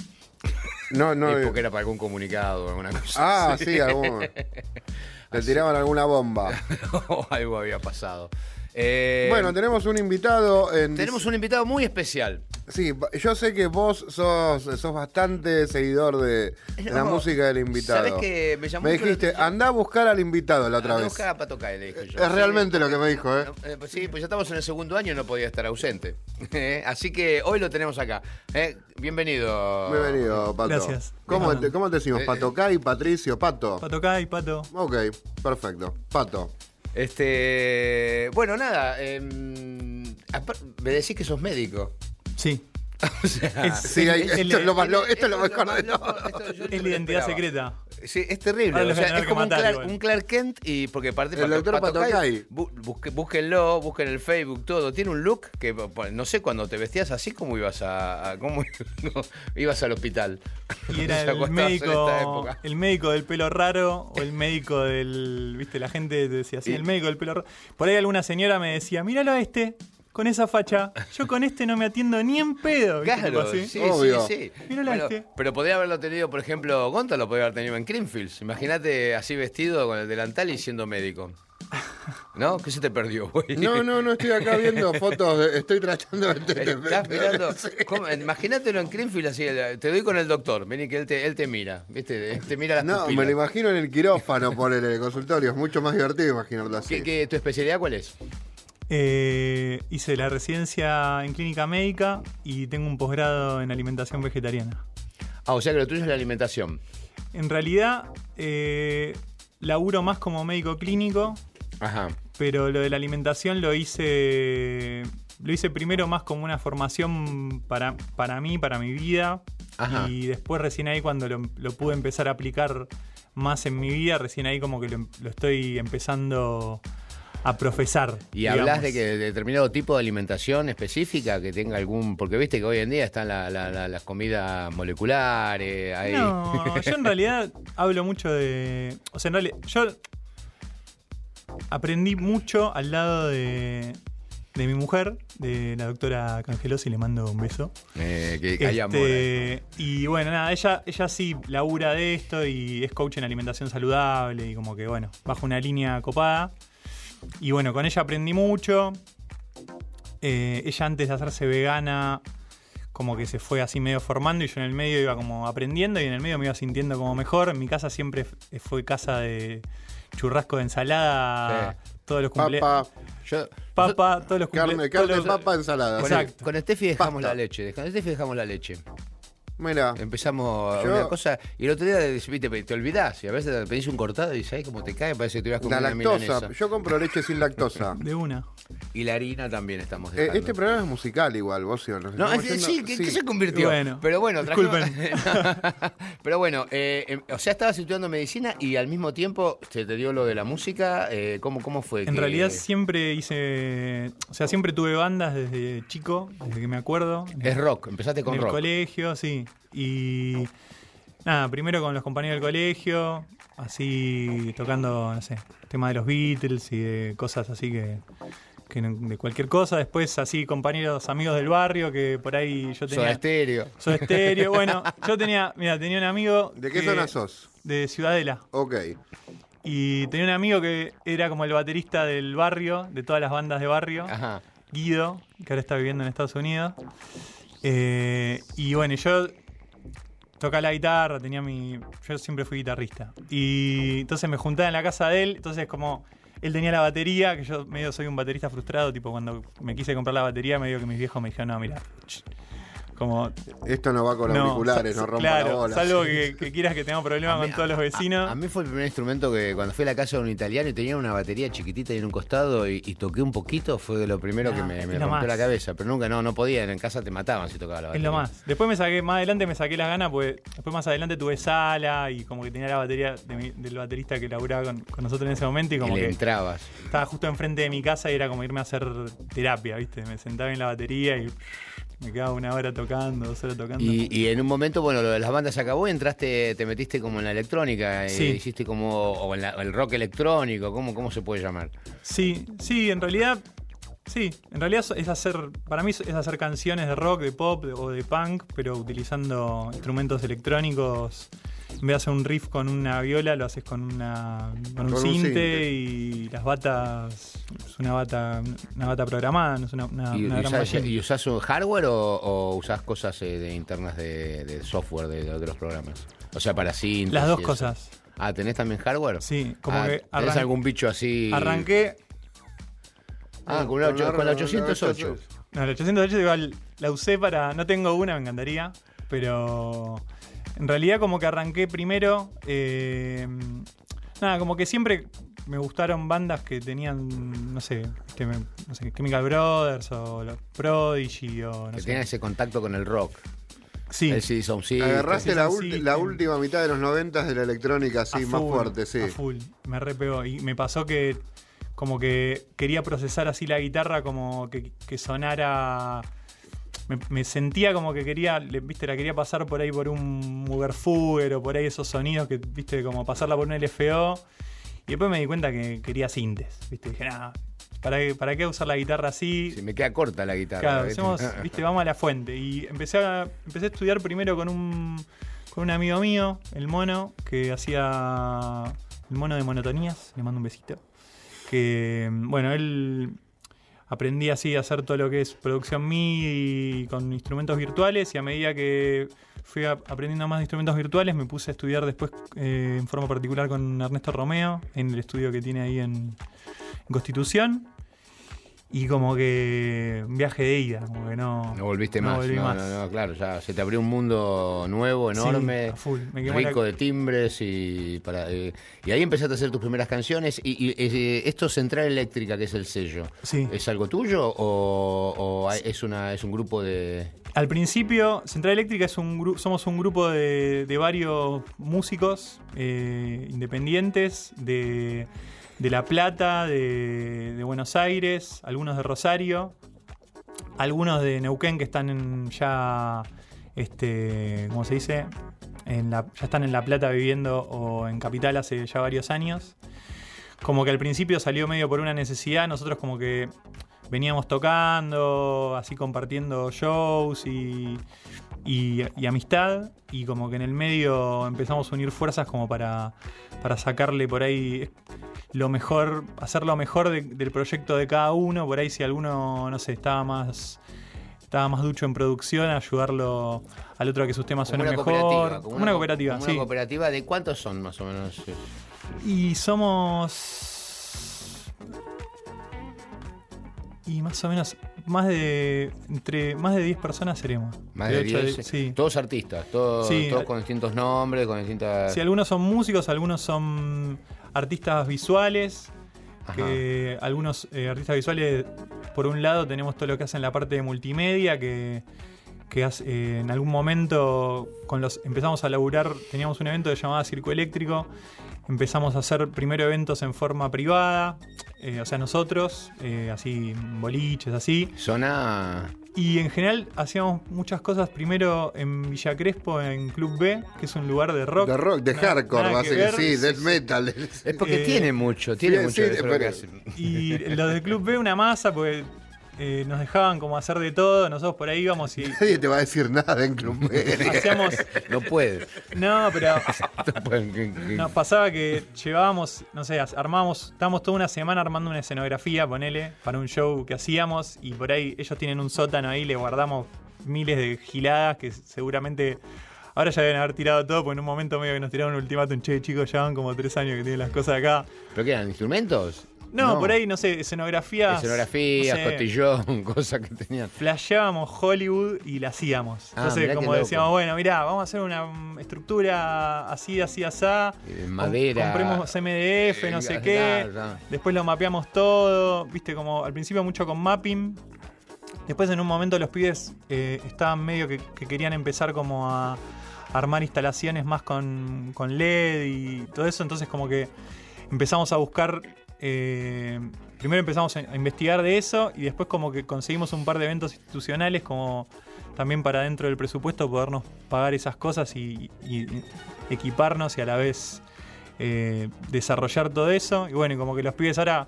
No, no. Y eh, porque era para algún comunicado o alguna cosa. Ah, sí, algún. Le tiraban alguna bomba. o algo había pasado. Eh, Bueno, tenemos un invitado en. tenemos un invitado muy especial. Sí, yo sé que vos sos, sos bastante seguidor de, de la música del invitado. ¿sabés qué? Me llamó la dijiste, anda a buscar al invitado la otra Andá a vez. buscar a Pato Cae, le dije yo. Es realmente lo que me dijo, ¿eh? Eh, pues sí, pues ya estamos en el segundo año y no podía estar ausente. Eh, Así que hoy lo tenemos acá. Eh, Bienvenido. Bienvenido, Pato. Gracias. ¿Cómo, te, ¿Cómo te decimos? ¿Pato Kai, Patricio, Pato? Pato Kai, Pato. Ok, perfecto. Pato. Este, bueno, nada. eh, me decís que sos médico. Sí. O sea, Es- Sí, hay- el- esto es lo más, lo- esto esto es lo mejor de todo. Es la identidad secreta. Sí, es terrible. O sea, es como un Clark, igual. un Clark Kent y porque aparte El doctor Patocay. búsquenlo, busquen el Facebook, todo. Tiene un look que no sé cuando te vestías así cómo ibas a, cómo ibas al hospital. Y era el médico, el médico del pelo raro o el médico del, viste, la gente te decía así, Y- el médico del pelo raro. Por ahí alguna señora me decía, míralo a este, con esa facha. Yo con este no me atiendo ni en pedo. Claro, así. sí, Obvio. sí, sí. A este. Pero podría haberlo tenido, por ejemplo, Gonta lo podría haber tenido en Greenfields. Imagínate así vestido con el delantal y siendo médico. ¿No? ¿Qué se te perdió, güey? No, no, no estoy acá viendo fotos. de- estoy tratando de. Estás mirando. sí. Imagínatelo en Greenfield así. Te doy con el doctor. Vení que él te, él te mira. ¿Viste? Él te mira las No, pupilas. me lo imagino en el quirófano por el, el consultorio. Es mucho más divertido imaginarlo así. ¿Qué, qué- tu especialidad cuál es? Eh, hice la residencia en clínica médica y tengo un posgrado en alimentación vegetariana. Ah, o sea que lo tuyo es la alimentación. En realidad, eh, laburo más como médico clínico, Ajá. pero lo de la alimentación lo hice lo hice primero más como una formación para, para mí, para mi vida. Ajá. Y después recién ahí cuando lo, lo pude empezar a aplicar más en mi vida, recién ahí como que lo, lo estoy empezando a profesar. Y hablas digamos. de que de determinado tipo de alimentación específica que tenga algún. Porque viste que hoy en día están la- la- la- las comidas moleculares. No, yo en realidad hablo mucho de. O sea, en realidad, yo aprendí mucho al lado de, de mi mujer, de la doctora Cangelosi, le mando un beso. Eh, que hay amor. Este, y bueno, nada, ella, ella sí labura de esto y es coach en alimentación saludable y como que, bueno, bajo una línea copada. Y bueno, con ella aprendí mucho. Eh, ella antes de hacerse vegana, como que se fue así medio formando y yo en el medio iba como aprendiendo y en el medio me iba sintiendo como mejor. En mi casa siempre f- fue casa de churrasco de ensalada, Sí. todos los cumpleaños. Papa, todos los carne, cumpleaños. carne, papa, ensalada. Con, Exacto. con Steffi dejamos Pasta. la leche. Con Steffi dejamos la leche. Mira, Empezamos Yo- una cosa. Y el otro día viste, te olvidás. Y a veces te pedís un cortado y sabes cómo te cae. Parece que te ibas con la una lactosa. milanesa. Yo compro leche sin lactosa. De una. Y la harina también estamos Eh, dejando. este programa es musical igual, vos sí. No, estamos es- yendo- sí, ¿qué, qué se convirtió? Bueno, pero bueno, trajimos- disculpen. pero bueno, eh, eh, o sea, estabas estudiando medicina y al mismo tiempo se te dio lo de la música. eh, ¿cómo, ¿Cómo fue? En que- realidad siempre hice, o sea, siempre tuve bandas desde chico, desde que me acuerdo. Es rock, empezaste con en el rock. colegio, sí. Y nada, primero con los compañeros del colegio, así tocando, no sé, tema de los Beatles y de cosas así que, que de cualquier cosa. Después así compañeros, amigos del barrio que por ahí yo tenía... Soda estéreo. Soda Estéreo. Bueno, yo tenía, mira, tenía un amigo... ¿De qué que- zona sos? De Ciudadela. Ok. Y tenía un amigo que era como el baterista del barrio, de todas las bandas de barrio, Ajá. Guido, que ahora está viviendo en Estados Unidos. Eh, y bueno, yo tocaba la guitarra, tenía mi. Yo siempre fui guitarrista. Y entonces me juntaba en la casa de él, entonces como él tenía la batería, que yo medio soy un baterista frustrado, tipo cuando me quise comprar la batería, medio que mis viejos me dijeron, no, mira, como... Esto no va con no, auriculares, no rompa la Claro, bola. salvo que, que quieras que tengamos problemas mí- con todos los vecinos. A, a mí fue el primer instrumento que cuando fui a la casa de un italiano y tenía una batería chiquitita y en un costado y, y toqué un poquito, fue de lo primero que Ah, me, es me lo rompió más. la cabeza. Pero nunca, no, no podía. En casa te mataban si tocaba la Es batería. lo más. Después me saqué, más adelante me saqué las ganas, pues después más adelante tuve sala y como que tenía la batería de mi- del baterista que laburaba con, con nosotros en ese momento y Y como le que entrabas. estaba justo enfrente de mi casa y era como irme a hacer terapia, ¿viste? Me sentaba en la batería y me quedaba una hora tocando, dos horas tocando. Y, y en un momento, bueno, lo de las bandas se acabó y entraste, te metiste como en la electrónica, y Sí. hiciste como, o en la- el rock electrónico, ¿cómo, ¿cómo se puede llamar? Sí, sí, en realidad, sí, en realidad es hacer, para mí es hacer canciones de rock, de pop de- o de punk, pero utilizando instrumentos electrónicos. En vez de hacer un riff con una viola, lo haces con una con un Con un cinte y las batas es una bata una bata programada, no es una, una, ¿Y, una y gran usás, machine. y usás un hardware o, o usás cosas eh, de internas de, de software de, de otros programas? O sea, para síntesis. Las dos cosas. Ah, ¿tenés también hardware? Sí, como Ah, que ¿Tenés algún bicho así? Arranqué Ah, con, la, ocho- con la 808. No, la 808 igual la usé para. No tengo una, me encantaría. Pero. En realidad, como que arranqué primero. eh, nada, como que siempre me gustaron bandas que tenían. No sé. que me- no sé Chemical Brothers o los Prodigy o no Que sé. tenga ese contacto con el rock. Sí. El CD Sound System. Agarraste Sí, la, ulti- última mitad de los noventas de la electrónica así, a más full, fuerte, sí. A full, me repegó. Y me pasó que como que quería procesar así la guitarra como que, que sonara... Me, me sentía como que quería, viste, la quería pasar por ahí por un Uberfuger o por ahí esos sonidos que, viste, como pasarla por un LFO. Y después me di cuenta que quería sintes, viste. Dije, nada, ¿para, qué- ¿para qué usar la guitarra así? Sí, me queda corta la guitarra. Claro, ¿viste? hacemos, viste, vamos a la fuente. Y empecé a, empecé a estudiar primero con un, con un amigo mío, el mono, que hacía el mono de monotonías, le mando un besito. Que, bueno, él aprendí así a hacer todo lo que es producción MIDI con instrumentos virtuales y a medida que fui aprendiendo más de instrumentos virtuales me puse a estudiar después eh, en forma particular con Ernesto Romeo en el estudio que tiene ahí en Constitución y como que un viaje de ida, como que no... No volviste no más. volví no, más. no, no, claro, ya se te abrió un mundo nuevo, Sí, enorme, a full. Me rico la- de timbres y para eh, y ahí empezaste a hacer tus primeras canciones. Y, y, eh, esto Central Eléctrica, que es el sello, Sí. ¿es algo tuyo o, o hay- es una es un grupo de Al principio, Central Eléctrica es un gru- somos un grupo de, de varios músicos eh, independientes de, de La Plata, de, Buenos Aires, algunos de Rosario, algunos de Neuquén que están en ya, este, ¿cómo se dice? Ya están en La Plata viviendo o en Capital hace ya varios años. Como que al principio salió medio por una necesidad, nosotros como que veníamos tocando, así compartiendo shows y, y- y amistad, y como que en el medio empezamos a unir fuerzas como para, para sacarle por ahí lo mejor, hacer lo mejor de- del proyecto de cada uno, por ahí si alguno, no sé, estaba más estaba más ducho en producción, ayudarlo al otro a que sus temas como suenen una mejor. Como una cooperativa, como sí. una cooperativa de cuántos son más o menos. Y somos. Y más o menos. Más de. Entre. Más de 10 personas seremos. Más de ocho 10. Sí. Todos artistas, todos, Sí. todos con distintos nombres, con distintas. Sí, algunos son músicos, algunos son artistas visuales. Ajá. Que algunos eh, artistas visuales, por un lado, tenemos todo lo que hacen la parte de multimedia, que, que hace- eh, en algún momento con los empezamos a laburar, teníamos un evento llamaba Circo Eléctrico, empezamos a hacer primero eventos en forma privada, eh, o sea, nosotros, así, boliches, así. Zona. Y en general hacíamos muchas cosas primero en Villa Crespo, en Club B, que es un lugar de rock. De rock, de Nada- hardcore, nada que ver. Sí, death metal. Es porque Eh, tiene mucho, tiene sí, mucho sí, de pero-. Y los del Club B una masa, porque eh, nos dejaban como hacer de todo, nosotros por ahí íbamos y Nadie te va a decir nada en Club hacíamos... No puede. No, pero nos pasaba que llevábamos, no sé, armábamos, estábamos toda una semana armando una escenografía, ponele, para un show que hacíamos y por ahí ellos tienen un sótano ahí, le guardamos miles de giladas que seguramente... Ahora ya deben haber tirado todo, porque en un momento medio que nos tiraron un ultimátum, che, chicos, ya van como tres años que tienen las cosas acá. ¿Pero qué eran? ¿Instrumentos? No, No. por ahí, no sé, escenografías. Escenografías, no sé, cotillón, cosas que tenían. Flasheábamos Hollywood y la hacíamos. Ah, Entonces, como loco. decíamos, bueno, mirá, vamos a hacer una estructura así, así, así. Eh, madera. Compremos MDF, no sé qué. Después lo mapeamos todo. Viste, como al principio mucho con mapping. Después en un momento los pibes eh, estaban medio que, que querían empezar como a armar instalaciones más con, con LED y todo eso. Entonces como que empezamos a buscar... eh, primero empezamos a investigar de eso y después como que conseguimos un par de eventos institucionales como también para dentro del presupuesto podernos pagar esas cosas y, equiparnos y a la vez eh, desarrollar todo eso. Y bueno, como que los pibes ahora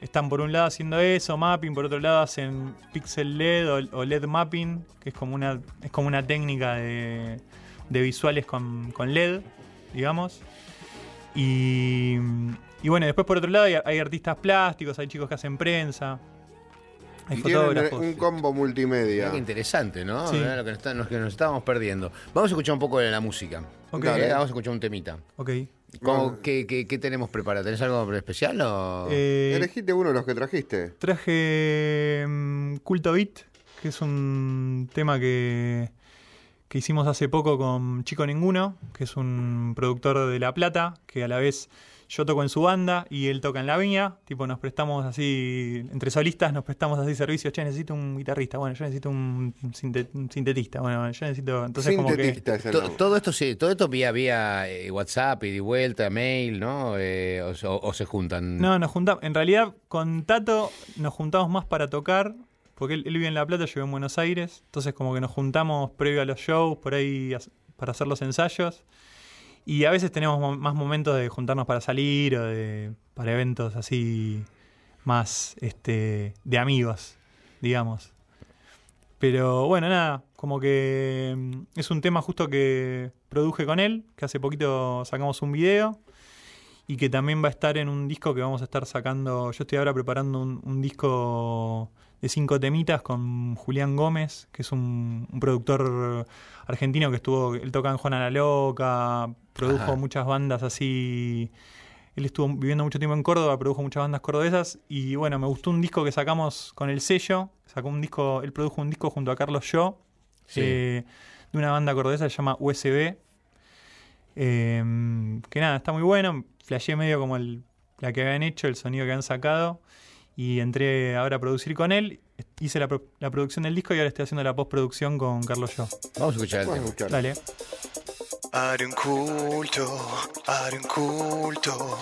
están por un lado haciendo eso, mapping, por otro lado hacen pixel LED o, o LED mapping, que es como una, es como una técnica de, de visuales con, con LED, digamos. Y, y bueno, después por otro lado hay, hay artistas plásticos, hay chicos que hacen prensa, hay Y tienen fotógrafos. un combo multimedia. Qué interesante, ¿no? Sí. Lo que nos, está- lo que nos estábamos perdiendo. Vamos a escuchar un poco de la música. Vamos a escuchar un temita. Ok. ¿Cómo- qué, qué- qué tenemos preparado? ¿Tenés algo especial o...? Eh, Elegiste uno de los que trajiste. Traje mm, Culto Beat, que es un tema que, que hicimos hace poco con Chico Ninguno, que es un productor de La Plata, que a la vez yo toco en su banda y él toca en la mía. Tipo, nos prestamos así, entre solistas nos prestamos así servicios. Che, necesito un guitarrista. Bueno, yo necesito un, sinte- un sintetista. Bueno, yo necesito. Entonces, como que. Todo esto sí, todo esto vía, vía eh, WhatsApp y de vuelta, mail, ¿no? Eh, o, o- o se juntan. No, nos juntamos. En realidad, con Tato nos juntamos más para tocar. Porque él, él vive en La Plata, yo vivo en Buenos Aires. Entonces, como que nos juntamos previo a los shows, por ahí para hacer los ensayos. Y a veces tenemos mo- más momentos de juntarnos para salir o de, para eventos así más este, de amigos, digamos. Pero bueno, nada, como que mm, es un tema justo que produje con él, que hace poquito sacamos un video y que también va a estar en un disco que vamos a estar sacando. Yo estoy ahora preparando un, un disco de cinco temitas con Julián Gómez, que es un, un productor argentino que estuvo, él toca en Juana la Loca, produjo Ajá. muchas bandas así. Él estuvo viviendo mucho tiempo en Córdoba, produjo muchas bandas cordobesas y bueno, me gustó un disco que sacamos con el sello. Sacó un disco, él produjo un disco junto a Carlos Yo, Sí. eh, de una banda cordobesa que se llama USB. Eh, que nada, está muy bueno. Flasheé medio como el- la que habían hecho, el sonido que han sacado. Y entré ahora a producir con él. Hice la, pro- la producción del disco y ahora estoy haciendo la postproducción con Carlos Yo. Vamos a escuchar el tema. Dale. Haré un culto, haré un culto.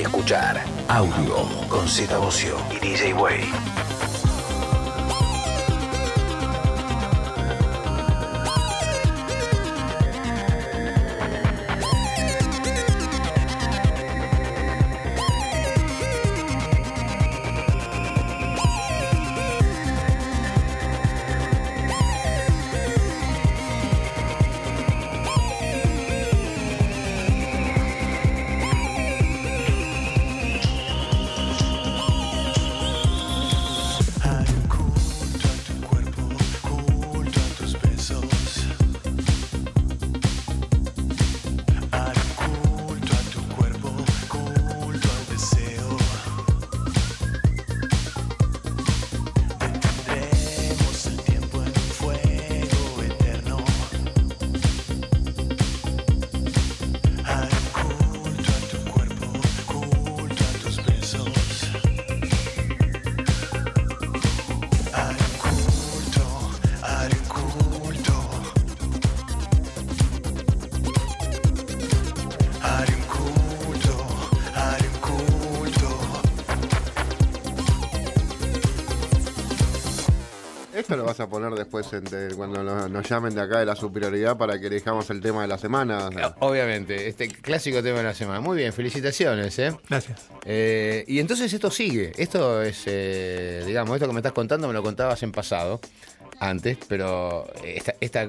Escuchar. Audio con Z Bocio y DJ Way. Después de- cuando nos, nos llamen de acá de la superioridad para que elijamos el tema de la semana. o sea. Obviamente, este clásico tema de la semana. Muy bien, felicitaciones, ¿eh? Gracias. Eh, y entonces esto sigue. Esto es, eh, digamos, esto que me estás contando me lo contabas en pasado, antes, pero esta,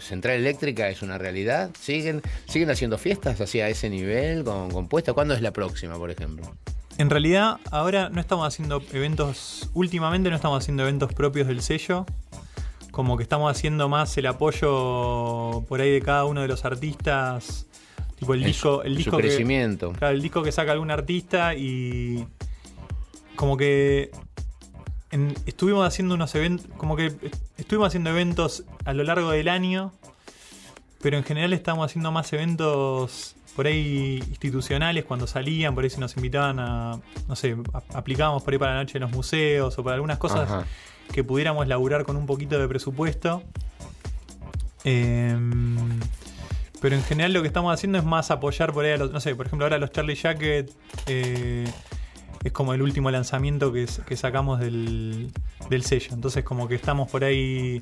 Central Eléctrica es una realidad. ¿Siguen, siguen haciendo fiestas así a ese nivel, con compuesta? ¿Cuándo es la próxima, por ejemplo? En realidad, ahora no estamos haciendo eventos, últimamente no estamos haciendo eventos propios del sello. Como que estamos haciendo más el apoyo por ahí de cada uno de los artistas. Tipo el disco, el su disco que, crecimiento. claro, el disco que saca algún artista y como que en- estuvimos haciendo unos eventos, como que estuvimos haciendo eventos a lo largo del año, pero en general estamos haciendo más eventos por ahí institucionales cuando salían, por ahí si nos invitaban a, no sé, a- aplicábamos por ahí para la noche en los museos o para algunas cosas Ajá. Que pudiéramos laburar con un poquito de presupuesto. Em, pero en general lo que estamos haciendo es más apoyar por ahí a los, no sé, por ejemplo ahora los Charlie Jacket eh, es como el último lanzamiento que, que sacamos del, del sello. Entonces como que estamos por ahí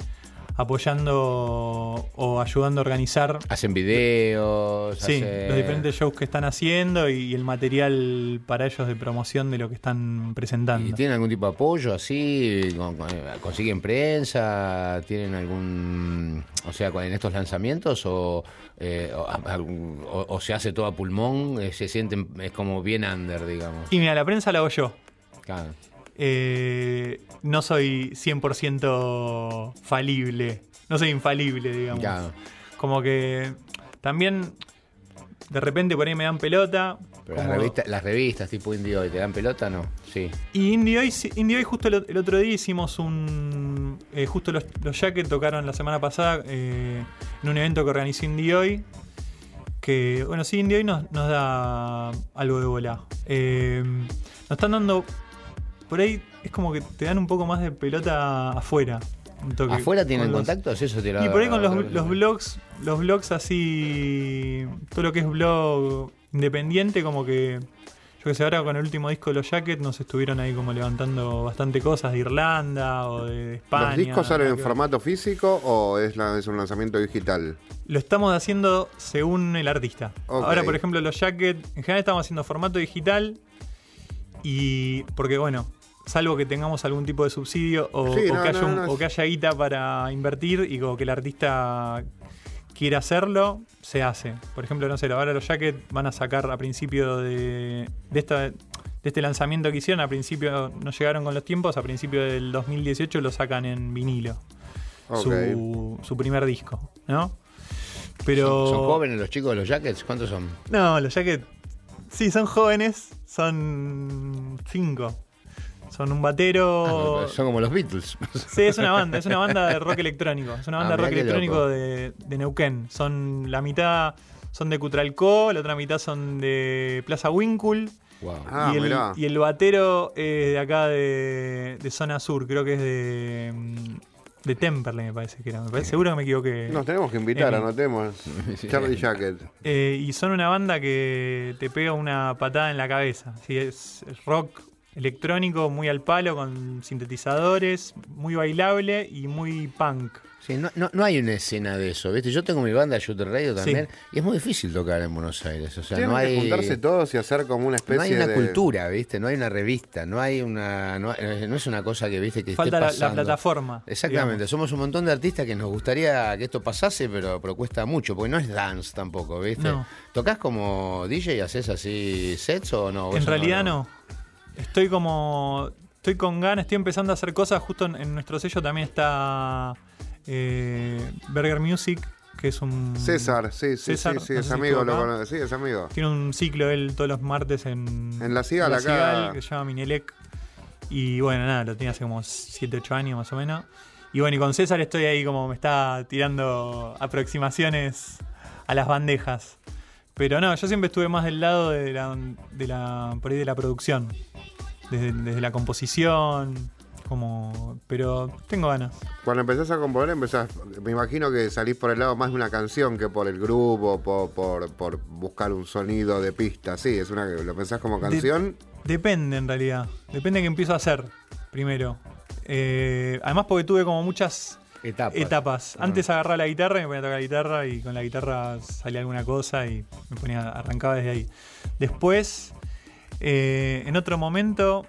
apoyando o ayudando a organizar Hacen videos, Sí, hacen- los diferentes shows que están haciendo y el material para ellos de promoción de lo que están presentando. ¿Y tienen algún tipo de apoyo así? Con- con- ¿Consiguen prensa? ¿Tienen algún... O sea, en estos lanzamientos? ¿O, eh, o, algún- o- o se hace todo a pulmón? eh, ¿Se sienten... Es como bien under, digamos? Y mira, la prensa la hago yo. Claro. Eh, no soy 100% falible. No soy infalible, digamos. Como que también de repente por ahí me dan pelota. Pero las, revistas, las revistas tipo Indie Hoy, ¿te dan pelota no? Sí. Y Indie Hoy, Indie Hoy justo el, el otro día hicimos un... eh, justo los, los Jacket tocaron la semana pasada eh, en un evento que organizó Indie Hoy. Que, bueno, sí, Indie Hoy nos, nos da algo de bola. Eh, nos están dando... Por ahí es como que te dan un poco más de pelota afuera. ¿Afuera tienen con los- contactos? Eso te lo y por ahí con los, lo- los blogs, los blogs así, todo lo que es blog independiente, como que, yo que sé, ahora con el último disco de los Jacket nos estuvieron ahí como levantando bastante cosas de Irlanda o de España. ¿Los discos salen en formato físico o es, la- es un lanzamiento digital? Lo estamos haciendo según el artista. Ahora, por ejemplo, los Jacket, en general estamos haciendo formato digital y porque, bueno, salvo que tengamos algún tipo de subsidio o, Sí, o no, que, haya no, un- no, o que haya guita para invertir y como que el artista quiera hacerlo, se hace. Por ejemplo, no sé, ahora los Jacket van a sacar a principio de, de, esta, de este lanzamiento que hicieron, a principio no llegaron con los tiempos, a principio del 2018 lo sacan en vinilo. Ok. Su, su primer disco, ¿no? Pero... ¿Son jóvenes los chicos de los Jackets? ¿Cuántos son? No, los Jacket. Sí, son jóvenes. Son cinco. Son un batero. Ah, son como los Beatles. Sí, es una banda, es una banda de rock electrónico. Es una Ah, banda de rock electrónico de, de Neuquén. Son la mitad son de Cutralcó, la otra mitad son de Plaza Winkle. Wow. Ah, y, el, y el batero es de acá de, de zona sur, creo que es de, de Temperley, me parece que era. Me parece, seguro que me equivoqué. Nos tenemos que invitar, Emi. anotemos. Charlie Jacket. Eh, y son una banda que te pega una patada en la cabeza. Sí, es rock electrónico muy al palo, con sintetizadores, muy bailable y muy punk. Sí, no, no, no hay una escena de eso, ¿viste? Yo tengo mi banda Shooter Radio también y es muy difícil tocar en Buenos Aires. O sea, Tienen no hay. que juntarse todos y hacer como una especie no hay una de... cultura, ¿viste? No hay una revista, no hay una. No, hay- no es una cosa que, ¿viste? Que Falta esté la, la pasando. plataforma. Exactamente, digamos. somos un montón de artistas que nos gustaría que esto pasase, pero, pero cuesta mucho, porque no es dance tampoco, ¿viste? No. ¿Tocás como DJ y haces así sets o no? En realidad no. Estoy como. Estoy con ganas, estoy empezando a hacer cosas. Justo en, en nuestro sello también está eh, Burger Music, que es un. César, sí, sí, César, sí, sí, no es si amigo, lo conoce, sí, es amigo. Tiene un ciclo él todos los martes en, En La Cigal, acá. Cigal, que se llama Minelec. Y bueno, nada, lo tiene hace como 7, 8 años más o menos. Y bueno, y con César estoy ahí como me está tirando aproximaciones a las bandejas. Pero no, yo siempre estuve más del lado de la, de la, por ahí de la producción. Desde, desde la composición, como... Pero tengo ganas. Cuando empezás a componer, empezás, me imagino que salís por el lado más de una canción que por el grupo, por, por, por buscar un sonido de pista. Sí, es una, lo pensás como canción. Depende en realidad. Depende de qué empiezo a hacer primero. Eh, además porque tuve como muchas Etapas. etapas. Ah. Antes agarraba la guitarra y me ponía a tocar la guitarra y con la guitarra salía alguna cosa y me ponía, arrancaba desde ahí. Después, eh, en otro momento,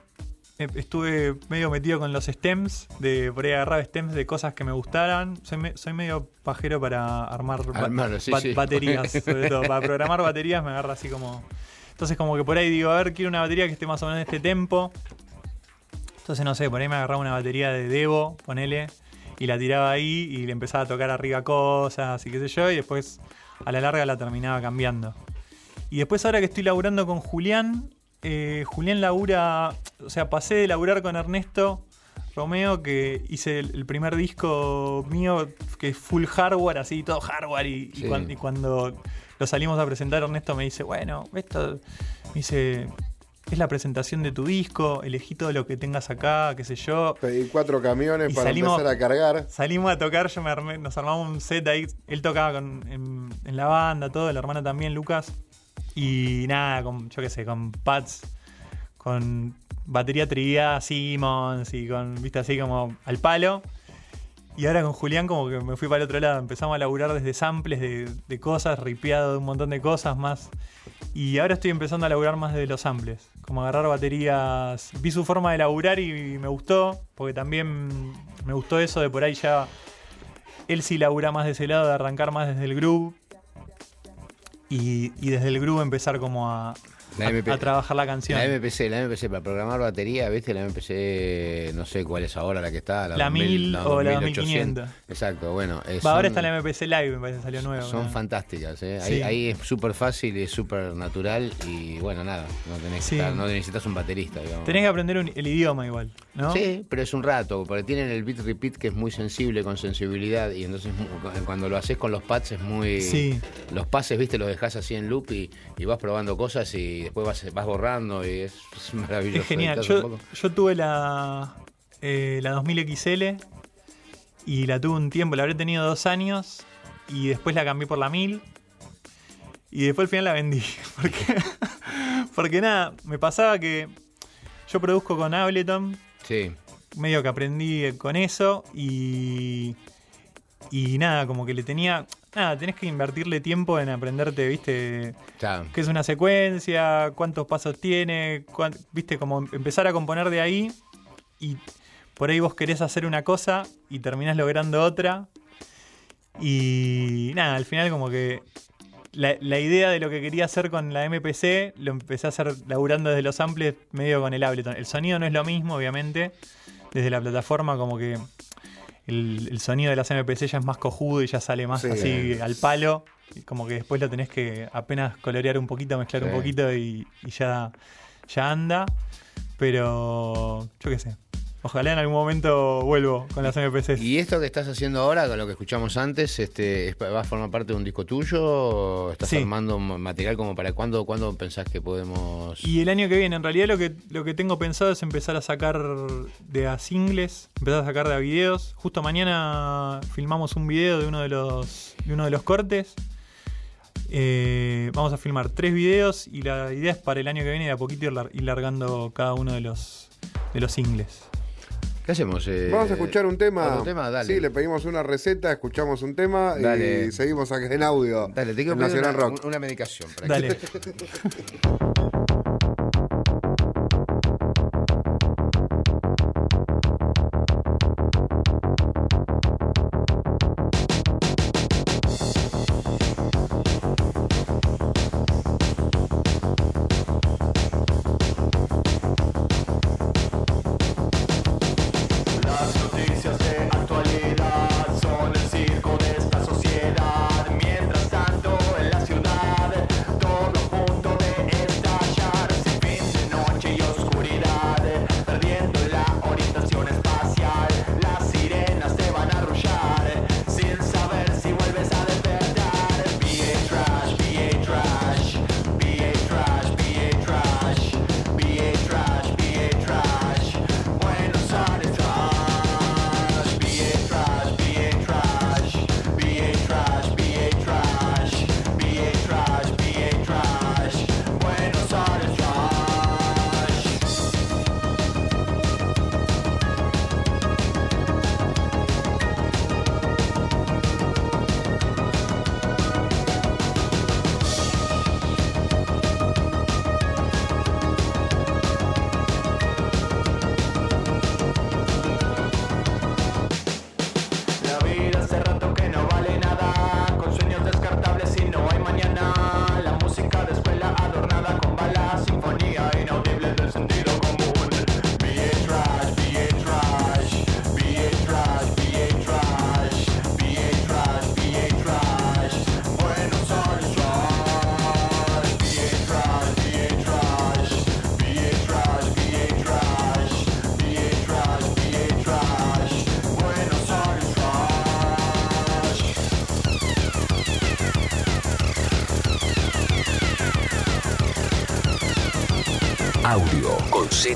eh, estuve medio metido con los stems, de por ahí agarraba stems de cosas que me gustaran. Soy, me- soy medio pajero para armar, ba- Armar, sí, ba- sí. baterías, sobre todo. Para programar baterías me agarra así como... Entonces como que por ahí digo, a ver, quiero una batería que esté más o menos en este tempo. Entonces no sé, por ahí me agarraba una batería de Devo, ponele, y la tiraba ahí y le empezaba a tocar arriba cosas y qué sé yo, y después a la larga la terminaba cambiando. Y después ahora que estoy laburando con Julián, eh, Julián labura, o sea, pasé de laburar con Ernesto Romeo, que hice el, el primer disco mío, que es full hardware, así, todo hardware, y, y cuando lo salimos a presentar, Ernesto me dice, bueno, esto, me dice, es la presentación de tu disco, elegí todo lo que tengas acá, qué sé yo. Pedí cuatro camiones Y para salimos- empezar a cargar. Salimos a tocar, yo me armé- nos armamos un set ahí. Él tocaba con- en, en la banda, todo, la hermana también, Lucas. Y nada, con, yo qué sé, con pads, con batería triviada, Simmons y con, viste, así como al palo. Y ahora con Julián como que me fui para el otro lado, empezamos a laburar desde samples de, cosas, ripeado de un montón de cosas más. Y ahora estoy empezando a laburar más de los samples, como agarrar baterías. Vi su forma de laburar y me gustó, porque también me gustó eso de por ahí ya. Él sí labura más de ese lado, de arrancar más desde el groove. Y, y desde el groove empezar como a, La a- MP. a trabajar la canción. La MPC, la MPC para programar batería, ¿viste? La MPC, no sé cuál es ahora la que está. La 1000 o la 2800. Exacto, bueno. eh, Va, ahora son- está la MPC Live, me parece, salió nueva. Son ¿no? fantásticas, ¿eh? Sí. Ahí, ahí es súper fácil y es súper natural y bueno, nada, no tenés que estar- no necesitas un baterista, digamos. Tenés que aprender un- el idioma igual, ¿no? Sí, pero es un rato, porque tienen el beat repeat que es muy sensible, con sensibilidad, y entonces cuando lo haces con los pads es muy... Sí. Los pases, viste, los dejas así en loop y, y vas probando cosas y después vas, vas borrando y es, es maravilloso. Es genial. Yo, tuve la, eh, la 2000 XL y la tuve un tiempo, la habré tenido dos años y después la cambié por la 1000 y después al final la vendí. Porque, porque nada, me pasaba que yo produzco con Ableton, Sí, medio que aprendí con eso y, y nada, como que le tenía... Nada, tenés que invertirle tiempo en aprenderte, viste, ya. qué es una secuencia, cuántos pasos tiene, viste, como empezar a componer de ahí y por ahí vos querés hacer una cosa y terminás logrando otra. Y nada, al final como que la, la idea de lo que quería hacer con la MPC lo empecé a hacer laburando desde los samples medio con el Ableton. El sonido no es lo mismo, obviamente, desde la plataforma como que el, el sonido de las MPC ya es más cojudo y ya sale más Sí. así al palo. Y como que después lo tenés que apenas colorear un poquito, mezclar un poquito y, y ya, ya anda. Pero yo qué sé. Ojalá en algún momento vuelvo con las MPCs. ¿Y esto que estás haciendo ahora, con lo que escuchamos antes, este, va a formar parte de un disco tuyo o estás Sí. armando ma- material como para cuándo, cuándo pensás que podemos... Y el año que viene, en realidad lo que, lo que tengo pensado es empezar a sacar de a singles, empezar a sacar de a videos. Justo mañana filmamos un video de uno de los, de uno de los cortes. Eh, vamos a filmar tres videos y la idea es para el año que viene de a poquito ir largando cada uno de los, de los singles. ¿Qué hacemos? eh? Vamos a escuchar un tema. tema, dale. Sí, le pedimos una receta, escuchamos un tema Dale. y seguimos en audio. Dale, te quiero pedir una, Rock. una medicación. para Dale.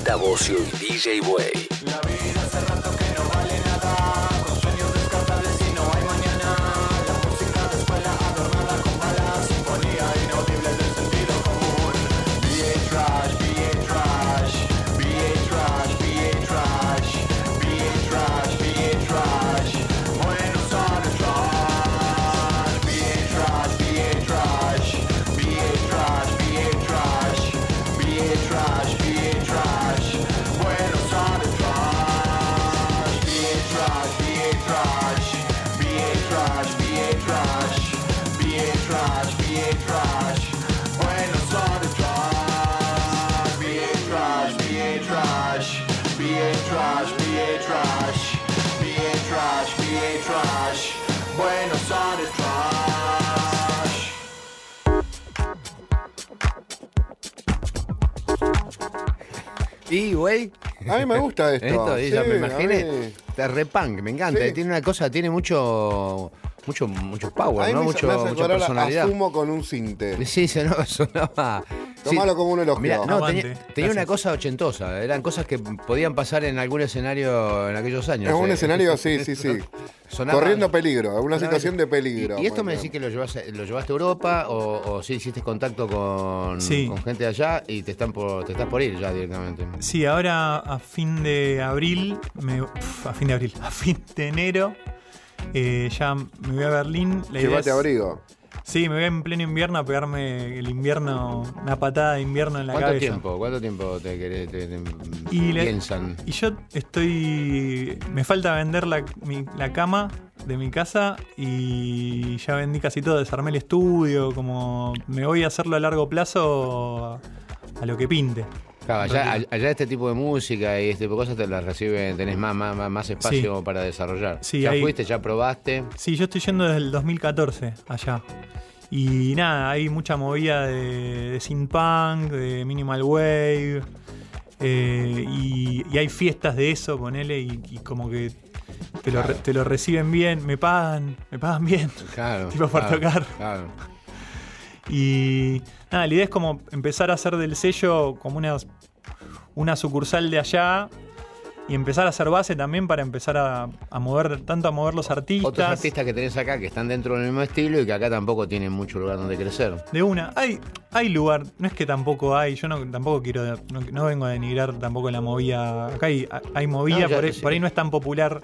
Z y DJ Way. Mí me gusta esto. Esto, Sí, ella me a imaginé. mí- Está re punk, me encanta. Sí. Tiene una cosa, tiene mucho. Mucho, mucho A power, ¿no? me, Mucho, me hace mucha a- personalidad. a Sumo con un cinte. Sí, sonaba. sonaba sí. Tomalo como un elogio. Mirá, no, tenía, una cosa ochentosa. Eran cosas que podían pasar en algún escenario en aquellos años. En un eh. escenario, sí, sí, sí. Sonaba- Corriendo peligro, una sonaba- situación de peligro. ¿Y, y esto me decís que lo llevaste, lo llevaste a Europa o, o sí hiciste contacto con, Sí. con gente de allá y te están por, te estás por ir ya directamente? Sí, ahora a fin de abril, me- uf, a fin de abril, a fin de enero, eh, ya me voy a Berlín. La idea es- abrigo. Sí, me voy en pleno invierno a pegarme el invierno, una patada de invierno en la ¿Cuánto cabeza. tiempo? ¿Cuánto tiempo te, querés- te- te Y le- piensan? Y yo estoy. Me falta vender la, mi- la cama de mi casa y ya vendí casi todo. Desarmé el estudio. Como me voy a hacerlo a largo plazo a, a lo que pinte. Claro, allá, allá este tipo de música y este tipo de cosas te las reciben, tenés más, más, más- espacio para desarrollar. Sí, ya fuiste, ya probaste. Sí, yo estoy yendo desde el 2014 allá. Y nada, hay mucha movida de, de synth punk, de minimal wave. eh, y, y hay fiestas de eso, ponele, y, y como que te lo, te lo reciben bien, me pagan, me pagan bien. Claro. Tipo para claro, tocar. Claro. Y nada, la idea es como empezar a hacer del sello como una, una sucursal de allá y empezar a hacer base también para empezar a, a mover, tanto a mover los artistas. Otros artistas que tenés acá que están dentro del mismo estilo y que acá tampoco tienen mucho lugar donde crecer. De una, hay, hay lugar, no es que tampoco hay, yo no, tampoco quiero, no, no vengo a denigrar tampoco la movida. Acá hay, hay movida, No, ya, por, ahí, sí. por ahí no es tan popular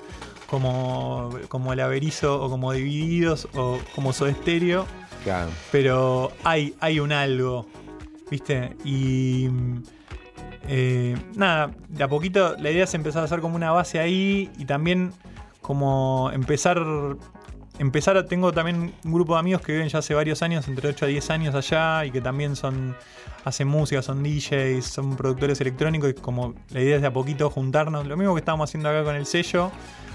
como, como el Averizo o como Divididos o como Soda Stereo. Claro. pero hay, hay un algo, ¿viste? Y eh, nada, de a poquito la idea es empezar a hacer como una base ahí y también como empezar, empezar tengo también un grupo de amigos que viven ya hace varios años, entre 8 a 10 años allá y que también son, hacen música, son DJs, son productores electrónicos y como la idea es de a poquito juntarnos, lo mismo que estábamos haciendo acá con el sello.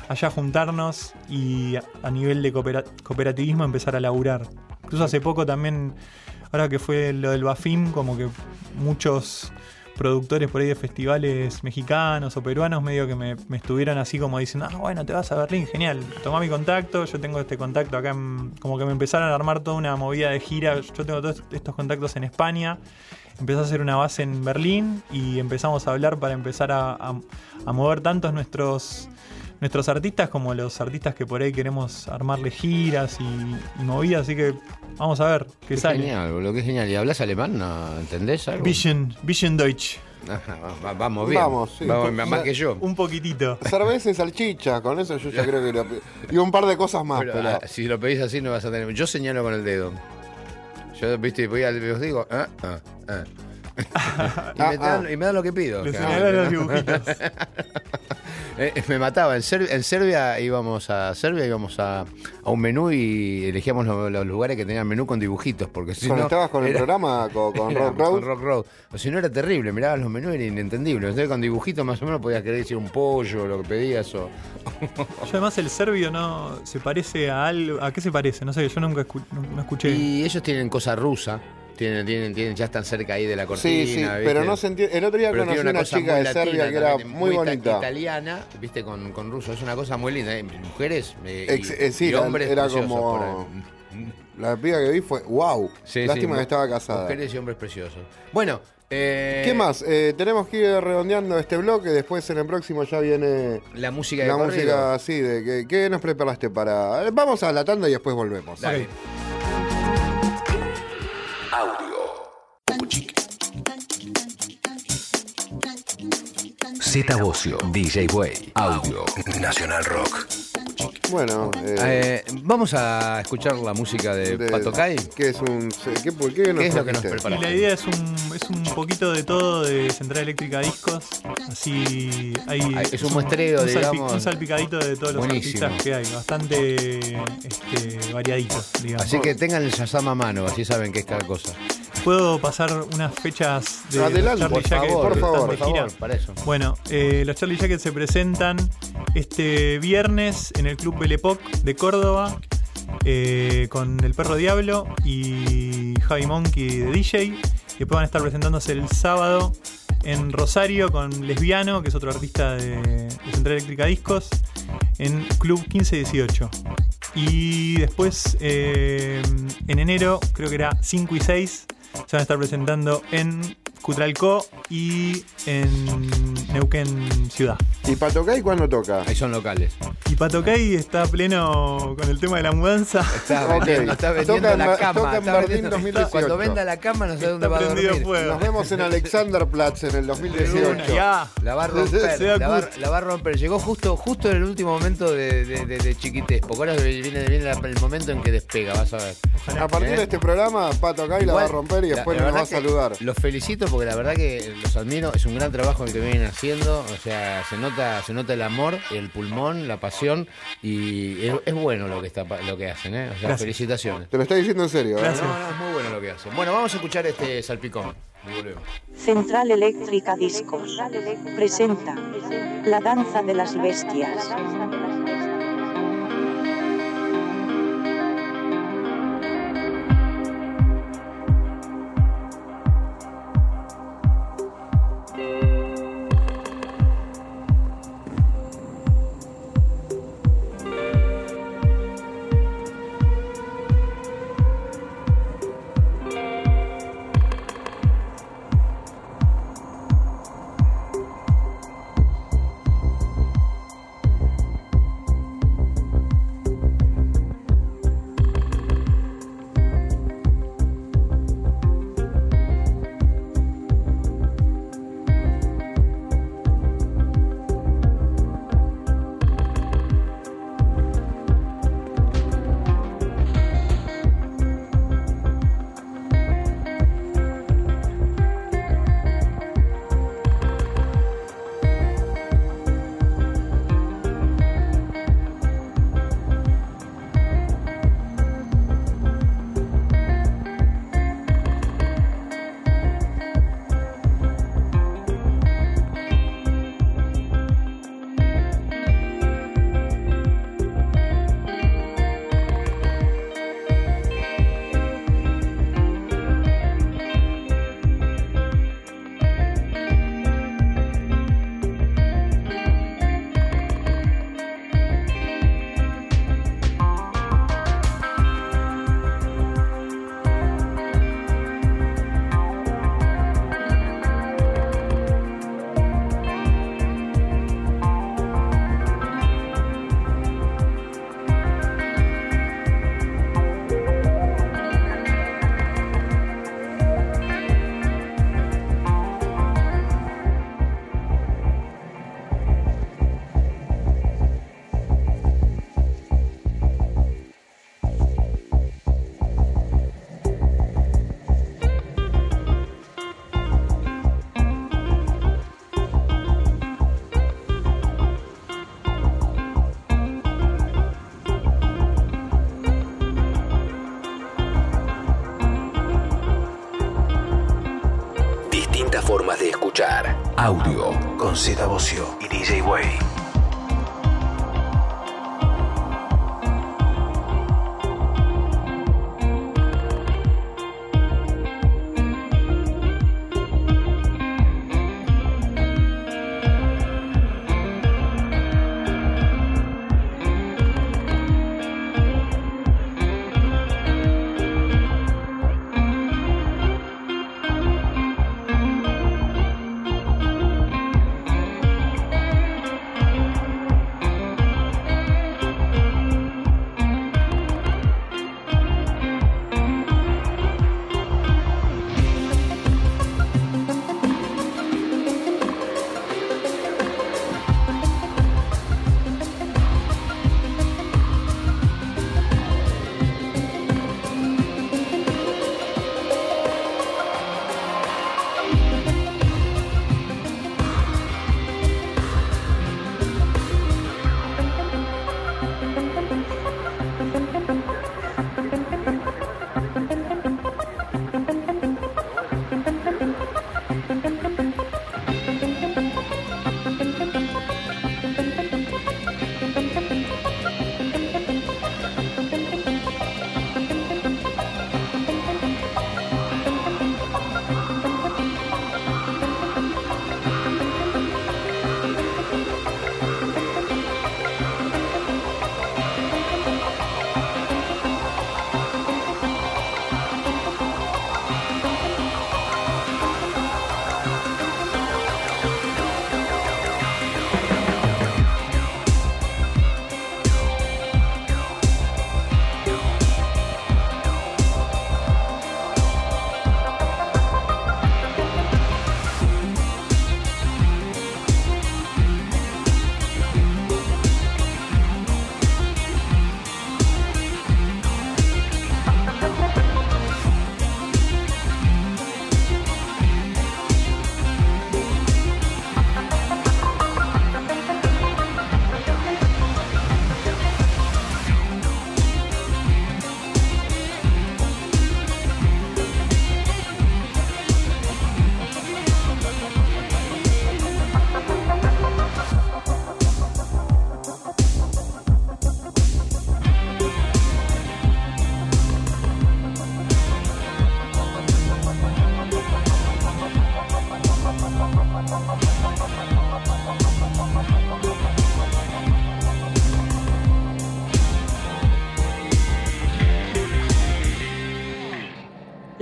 Allá juntarnos y a- nivel de coopera- cooperativismo empezar a laburar. Incluso hace poco también, ahora que fue lo del Bafim, como que muchos productores por ahí de festivales mexicanos o peruanos medio que me, estuvieron así como diciendo, ah, bueno, te vas a Berlín, genial, toma mi contacto, yo tengo este contacto acá, en- como que me empezaron a armar toda una movida de gira, yo tengo todos estos contactos en España, empecé a hacer una base en Berlín y empezamos a hablar para empezar a mover tantos nuestros nuestros artistas como los artistas que por ahí queremos armarle giras y, y movidas, así que vamos a ver qué Qué sale. genial, boludo, qué genial. ¿Y hablas alemán? ¿No? ¿Entendés algo? Vision, Vision Deutsch. Ajá, vamos bien. Vamos, sí. Vamos, más que yo. Un poquitito. Cerveza y salchicha, con eso yo ya creo que... lo- Y un par de cosas más, Pero, pero... ah, si lo pedís así no vas a tener. Yo señalo con el dedo. Yo, viste, voy al os digo, ah, ah, ah. y, me Ah, dan, y me dan lo que pido. Le Claro. los dibujitos. Eh, me mataba. En, Ser- en Serbia íbamos a Serbia íbamos a, a un menú y elegíamos lo- los, lugares que tenían menú con dibujitos. Porque si no. ¿Conectabas con el programa, con, con era Rock Road? con Rock Road. O si no era terrible, mirabas los menús era inentendible. Entonces con dibujitos más o menos podías querer decir un pollo, lo que pedías o. Yo además el serbio no se parece a algo. ¿A qué se parece? No sé, yo nunca escu- no, no escuché. Y ellos tienen cosa rusa. Tienen, tienen, tienen, ya están cerca ahí de la cortina. Sí, sí, ¿viste? pero no se entiende. El otro día Pero conocí una, cosa chica de Serbia latina que era también, muy ita- bonita. Italiana, viste, con, con ruso. Es una cosa muy linda. ¿eh? Mujeres eh, Ex- eh, sí, y hombres era como-. La piba que vi fue wow. Sí, Lástima sí, que estaba casada. Mujeres y hombres preciosos. Bueno, Eh, ¿Qué más? Eh, tenemos que ir redondeando este bloque. Después en el próximo ya viene La música de la corrido. música así. De, que- ¿Qué nos preparaste para.? Vamos a la tanda y después volvemos. Dale. Z Bocio, DJ Way, Audio, Nacional Rock. Bueno, eh, Eh, vamos a escuchar la música de, de- Patocay. ¿Qué es un. ¿Qué, por qué nos ¿Qué es lo que nos? Y preparaste? la idea es un, es un poquito de todo de Central Eléctrica Discos. Así hay. Ah, es un muestreo, un digamos. Un salpicadito de todos los Buenísimo. artistas que hay. Bastante este, variadito, digamos. Así que tengan el Shazam a mano, así saben qué es cada cosa. ¿Puedo pasar unas fechas de Adelante, Charlie por Jacket favor, por favor, Por favor, para eso. Bueno, eh, los Charlie Jackets se presentan este viernes en el Club Belepoc de Córdoba eh, con El Perro Diablo y Javi Monkey de DJ. Después van a estar presentándose el sábado en Rosario con Lesbiano, que es otro artista de, de Central Eléctrica Discos, en Club 1518. Y después eh, en enero, creo que era 5 y 6, se van a estar presentando en Cutralcó y en Neuquén Ciudad. ¿Y Patocay cuándo toca? Ahí son locales. Y Patocay está pleno con el tema de la mudanza. Está vendiendo, está vendiendo Toca la cama. toca en está Berlín vendiendo- 2018. Cuando venda la cama no sé dónde va a dormir. fuego. Nos vemos en Alexanderplatz en el 2018. Ya. La va a romper, la va, gusto. la va a romper. Llegó justo, justo en el último momento de, de, de, de ahora viene, viene la- el momento en que despega, vas a ver. A partir de este programa, Patocay la va a romper y después la nos va a saludar. Los felicito porque la verdad que los admiro. Es un gran trabajo el que vienen haciendo. O sea, se nota, se nota el amor, el pulmón, la pasión y es, es bueno lo que está lo que hacen, ¿eh? O sea, Gracias. felicitaciones. Te lo estoy diciendo en serio. ¿eh? Gracias. No, no, es muy bueno lo que hacen. Bueno, vamos a escuchar este salpicón. Central Eléctrica Discos presenta La danza de las bestias. Audio con Z Bocio y DJ Way.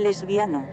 lesbiano,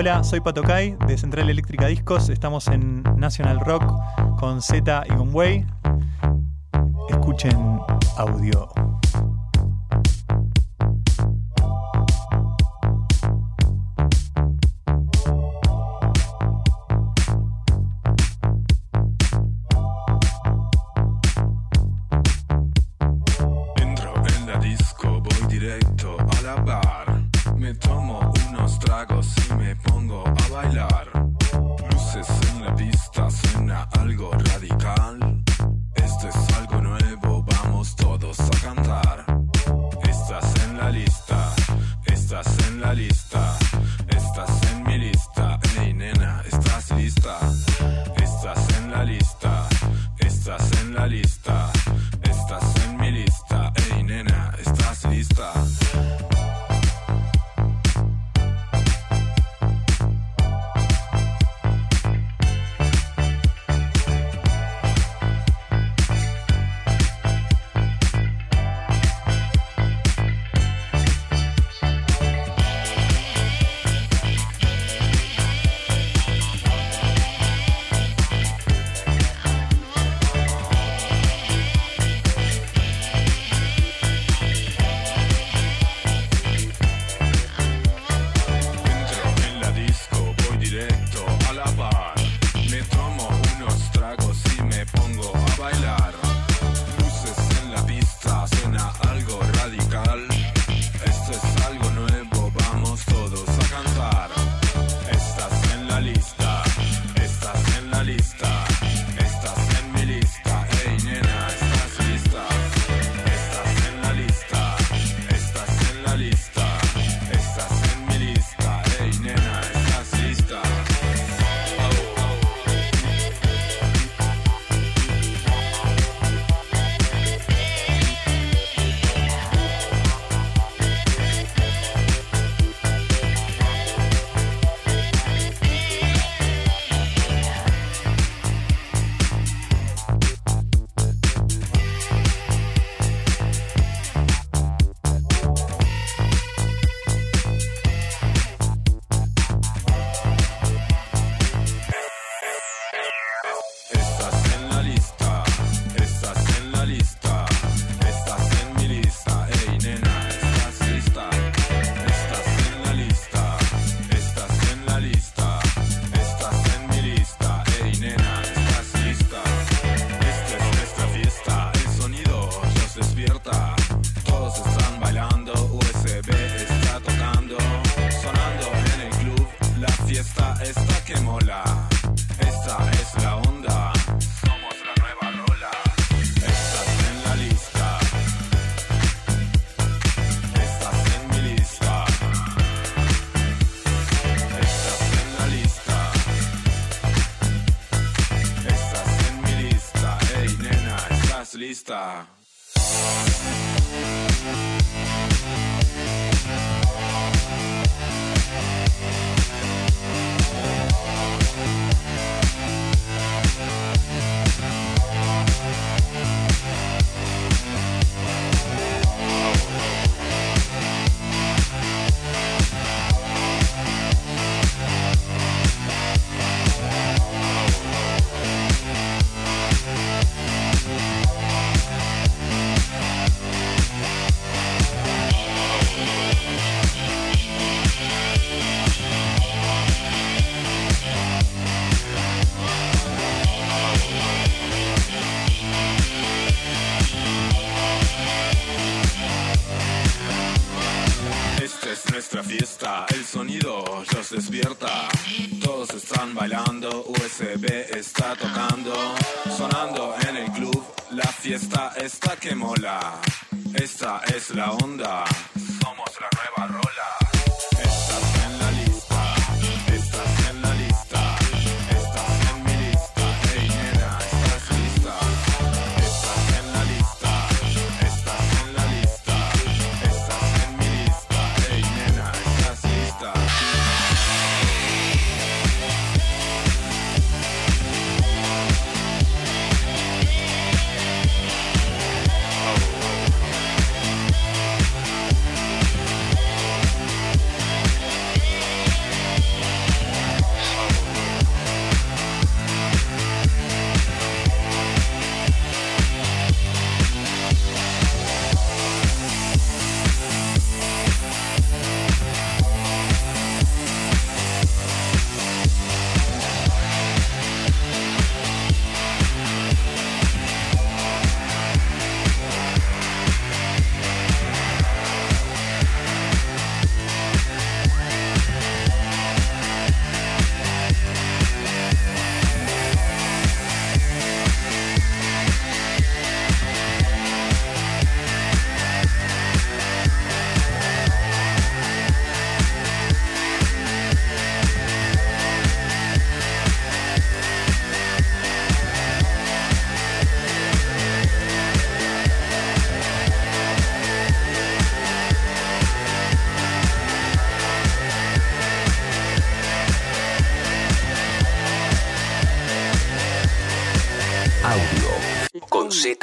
Hola, soy Patocay de Central Eléctrica Discos. Estamos en National Rock con Z y con Escuchen audio. lista, estás en la lista, estás en mi lista. Hey nena, estás lista. Despierta. Todos están bailando, USB está tocando, sonando en el club. La fiesta está que mola. Esta es la onda, somos la nueva rola.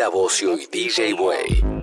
Bocio y DJ Way.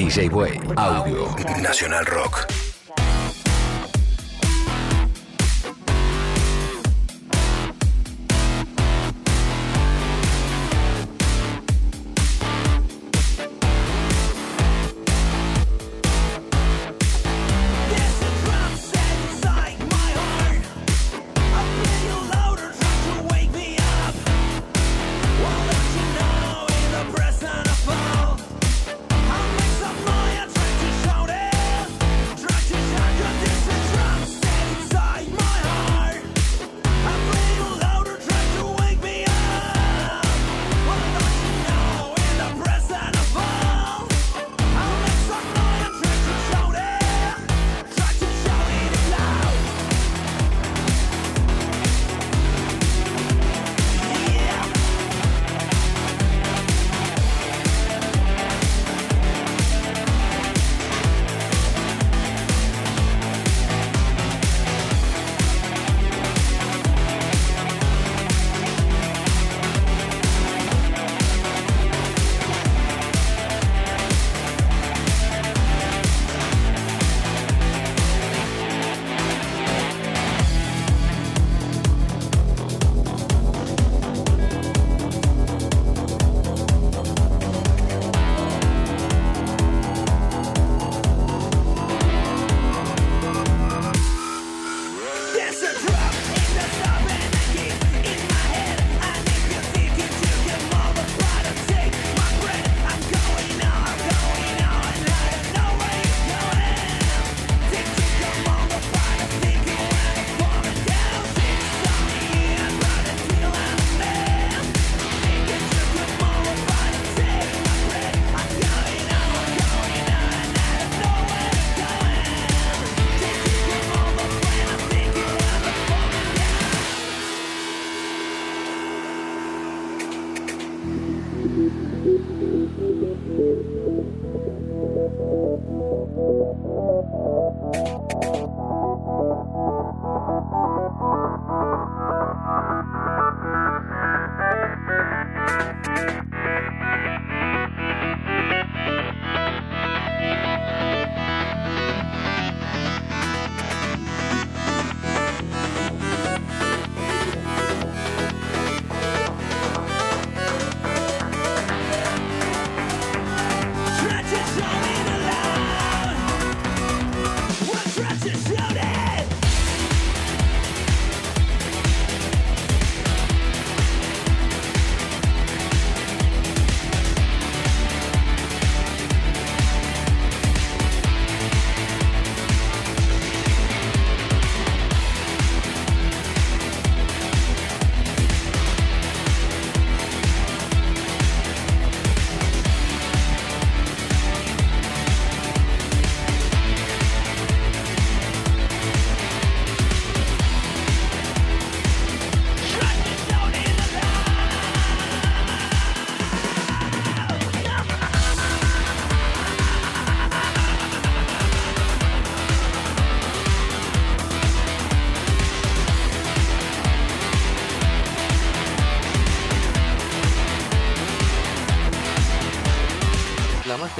DJ Way, Audio, Nacional Rock.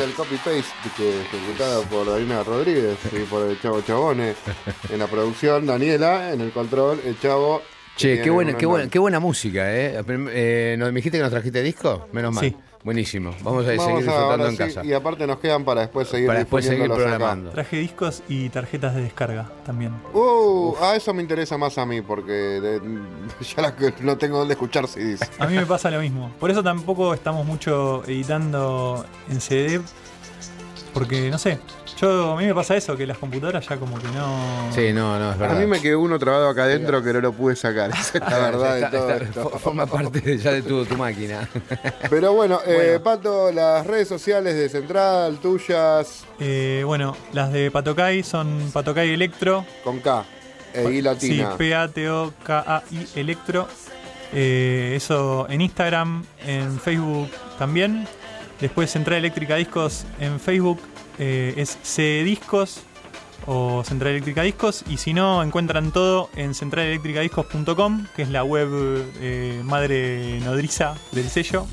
Del copy-paste que ejecutada por Darina Rodríguez y por el Chavo Chabone en la producción, Daniela en el control, el Chavo. Che, qué buena, qué buena, qué buena música, ¿eh? Eh, ¿nos- ¿Me dijiste que nos trajiste disco? Menos mal. Sí. Buenísimo. Vamos a Vamos seguir disfrutando en sí, casa. Y aparte nos quedan para después seguir Para después seguir acá. programando. Traje discos y tarjetas de descarga también. Uh, a eso me interesa más a mí porque de- ya la que no tengo dónde escuchar CDs. A mí me pasa lo mismo. Por eso tampoco estamos mucho editando en CD. Porque, no sé, yo a mí me pasa eso, que las computadoras ya como que no... Sí, no, no, es A verdad. mí me quedó uno trabado acá adentro que no lo pude sacar. Esa es la verdad de Está- todo está- esto. fo- Forma parte de- ya de tu, tu máquina. Pero bueno, eh, Pato, las redes sociales de Central, tuyas, Eh, bueno, las de Patocay son Patocay Electro. con K, e I latina. Sí, P-A-T-O-K-A-I Electro. Eh, eso en Instagram, en Facebook también. Después Central Eléctrica Discos en Facebook eh, es C Discos o Central Eléctrica Discos. Y si no, encuentran todo en centralelectricadiscos.com, que es la web eh, madre nodriza del sello.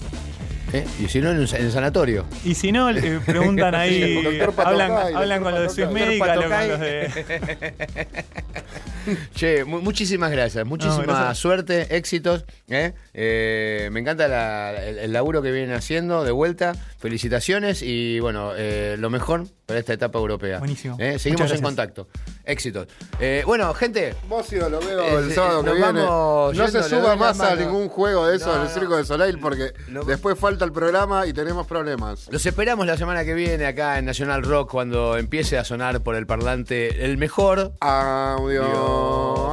¿Eh? Y si no, en un en el sanatorio. Y si no, eh, preguntan ahí, hablan, hablan con los de Swiss Doctor con los de... Che, mu- muchísimas gracias, muchísima gracias. suerte, éxitos. ¿eh? Eh, me encanta la- el, el laburo que vienen haciendo de vuelta. Felicitaciones y bueno, eh, lo mejor para esta etapa europea. Buenísimo. ¿eh? Seguimos en contacto. Éxitos. Eh, bueno, gente. Bocio lo veo Eh, el sábado que viene. No se yendo, suba más a ningún juego de esos No, del no. Circo de Soleil porque después falta el programa y tenemos problemas. Los esperamos la semana que viene acá en Nacional Rock cuando empiece a sonar por el parlante el mejor Audio,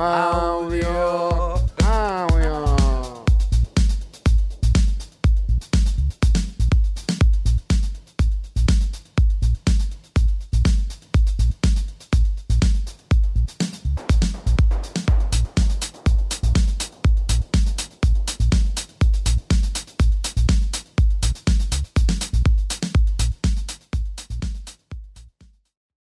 audio.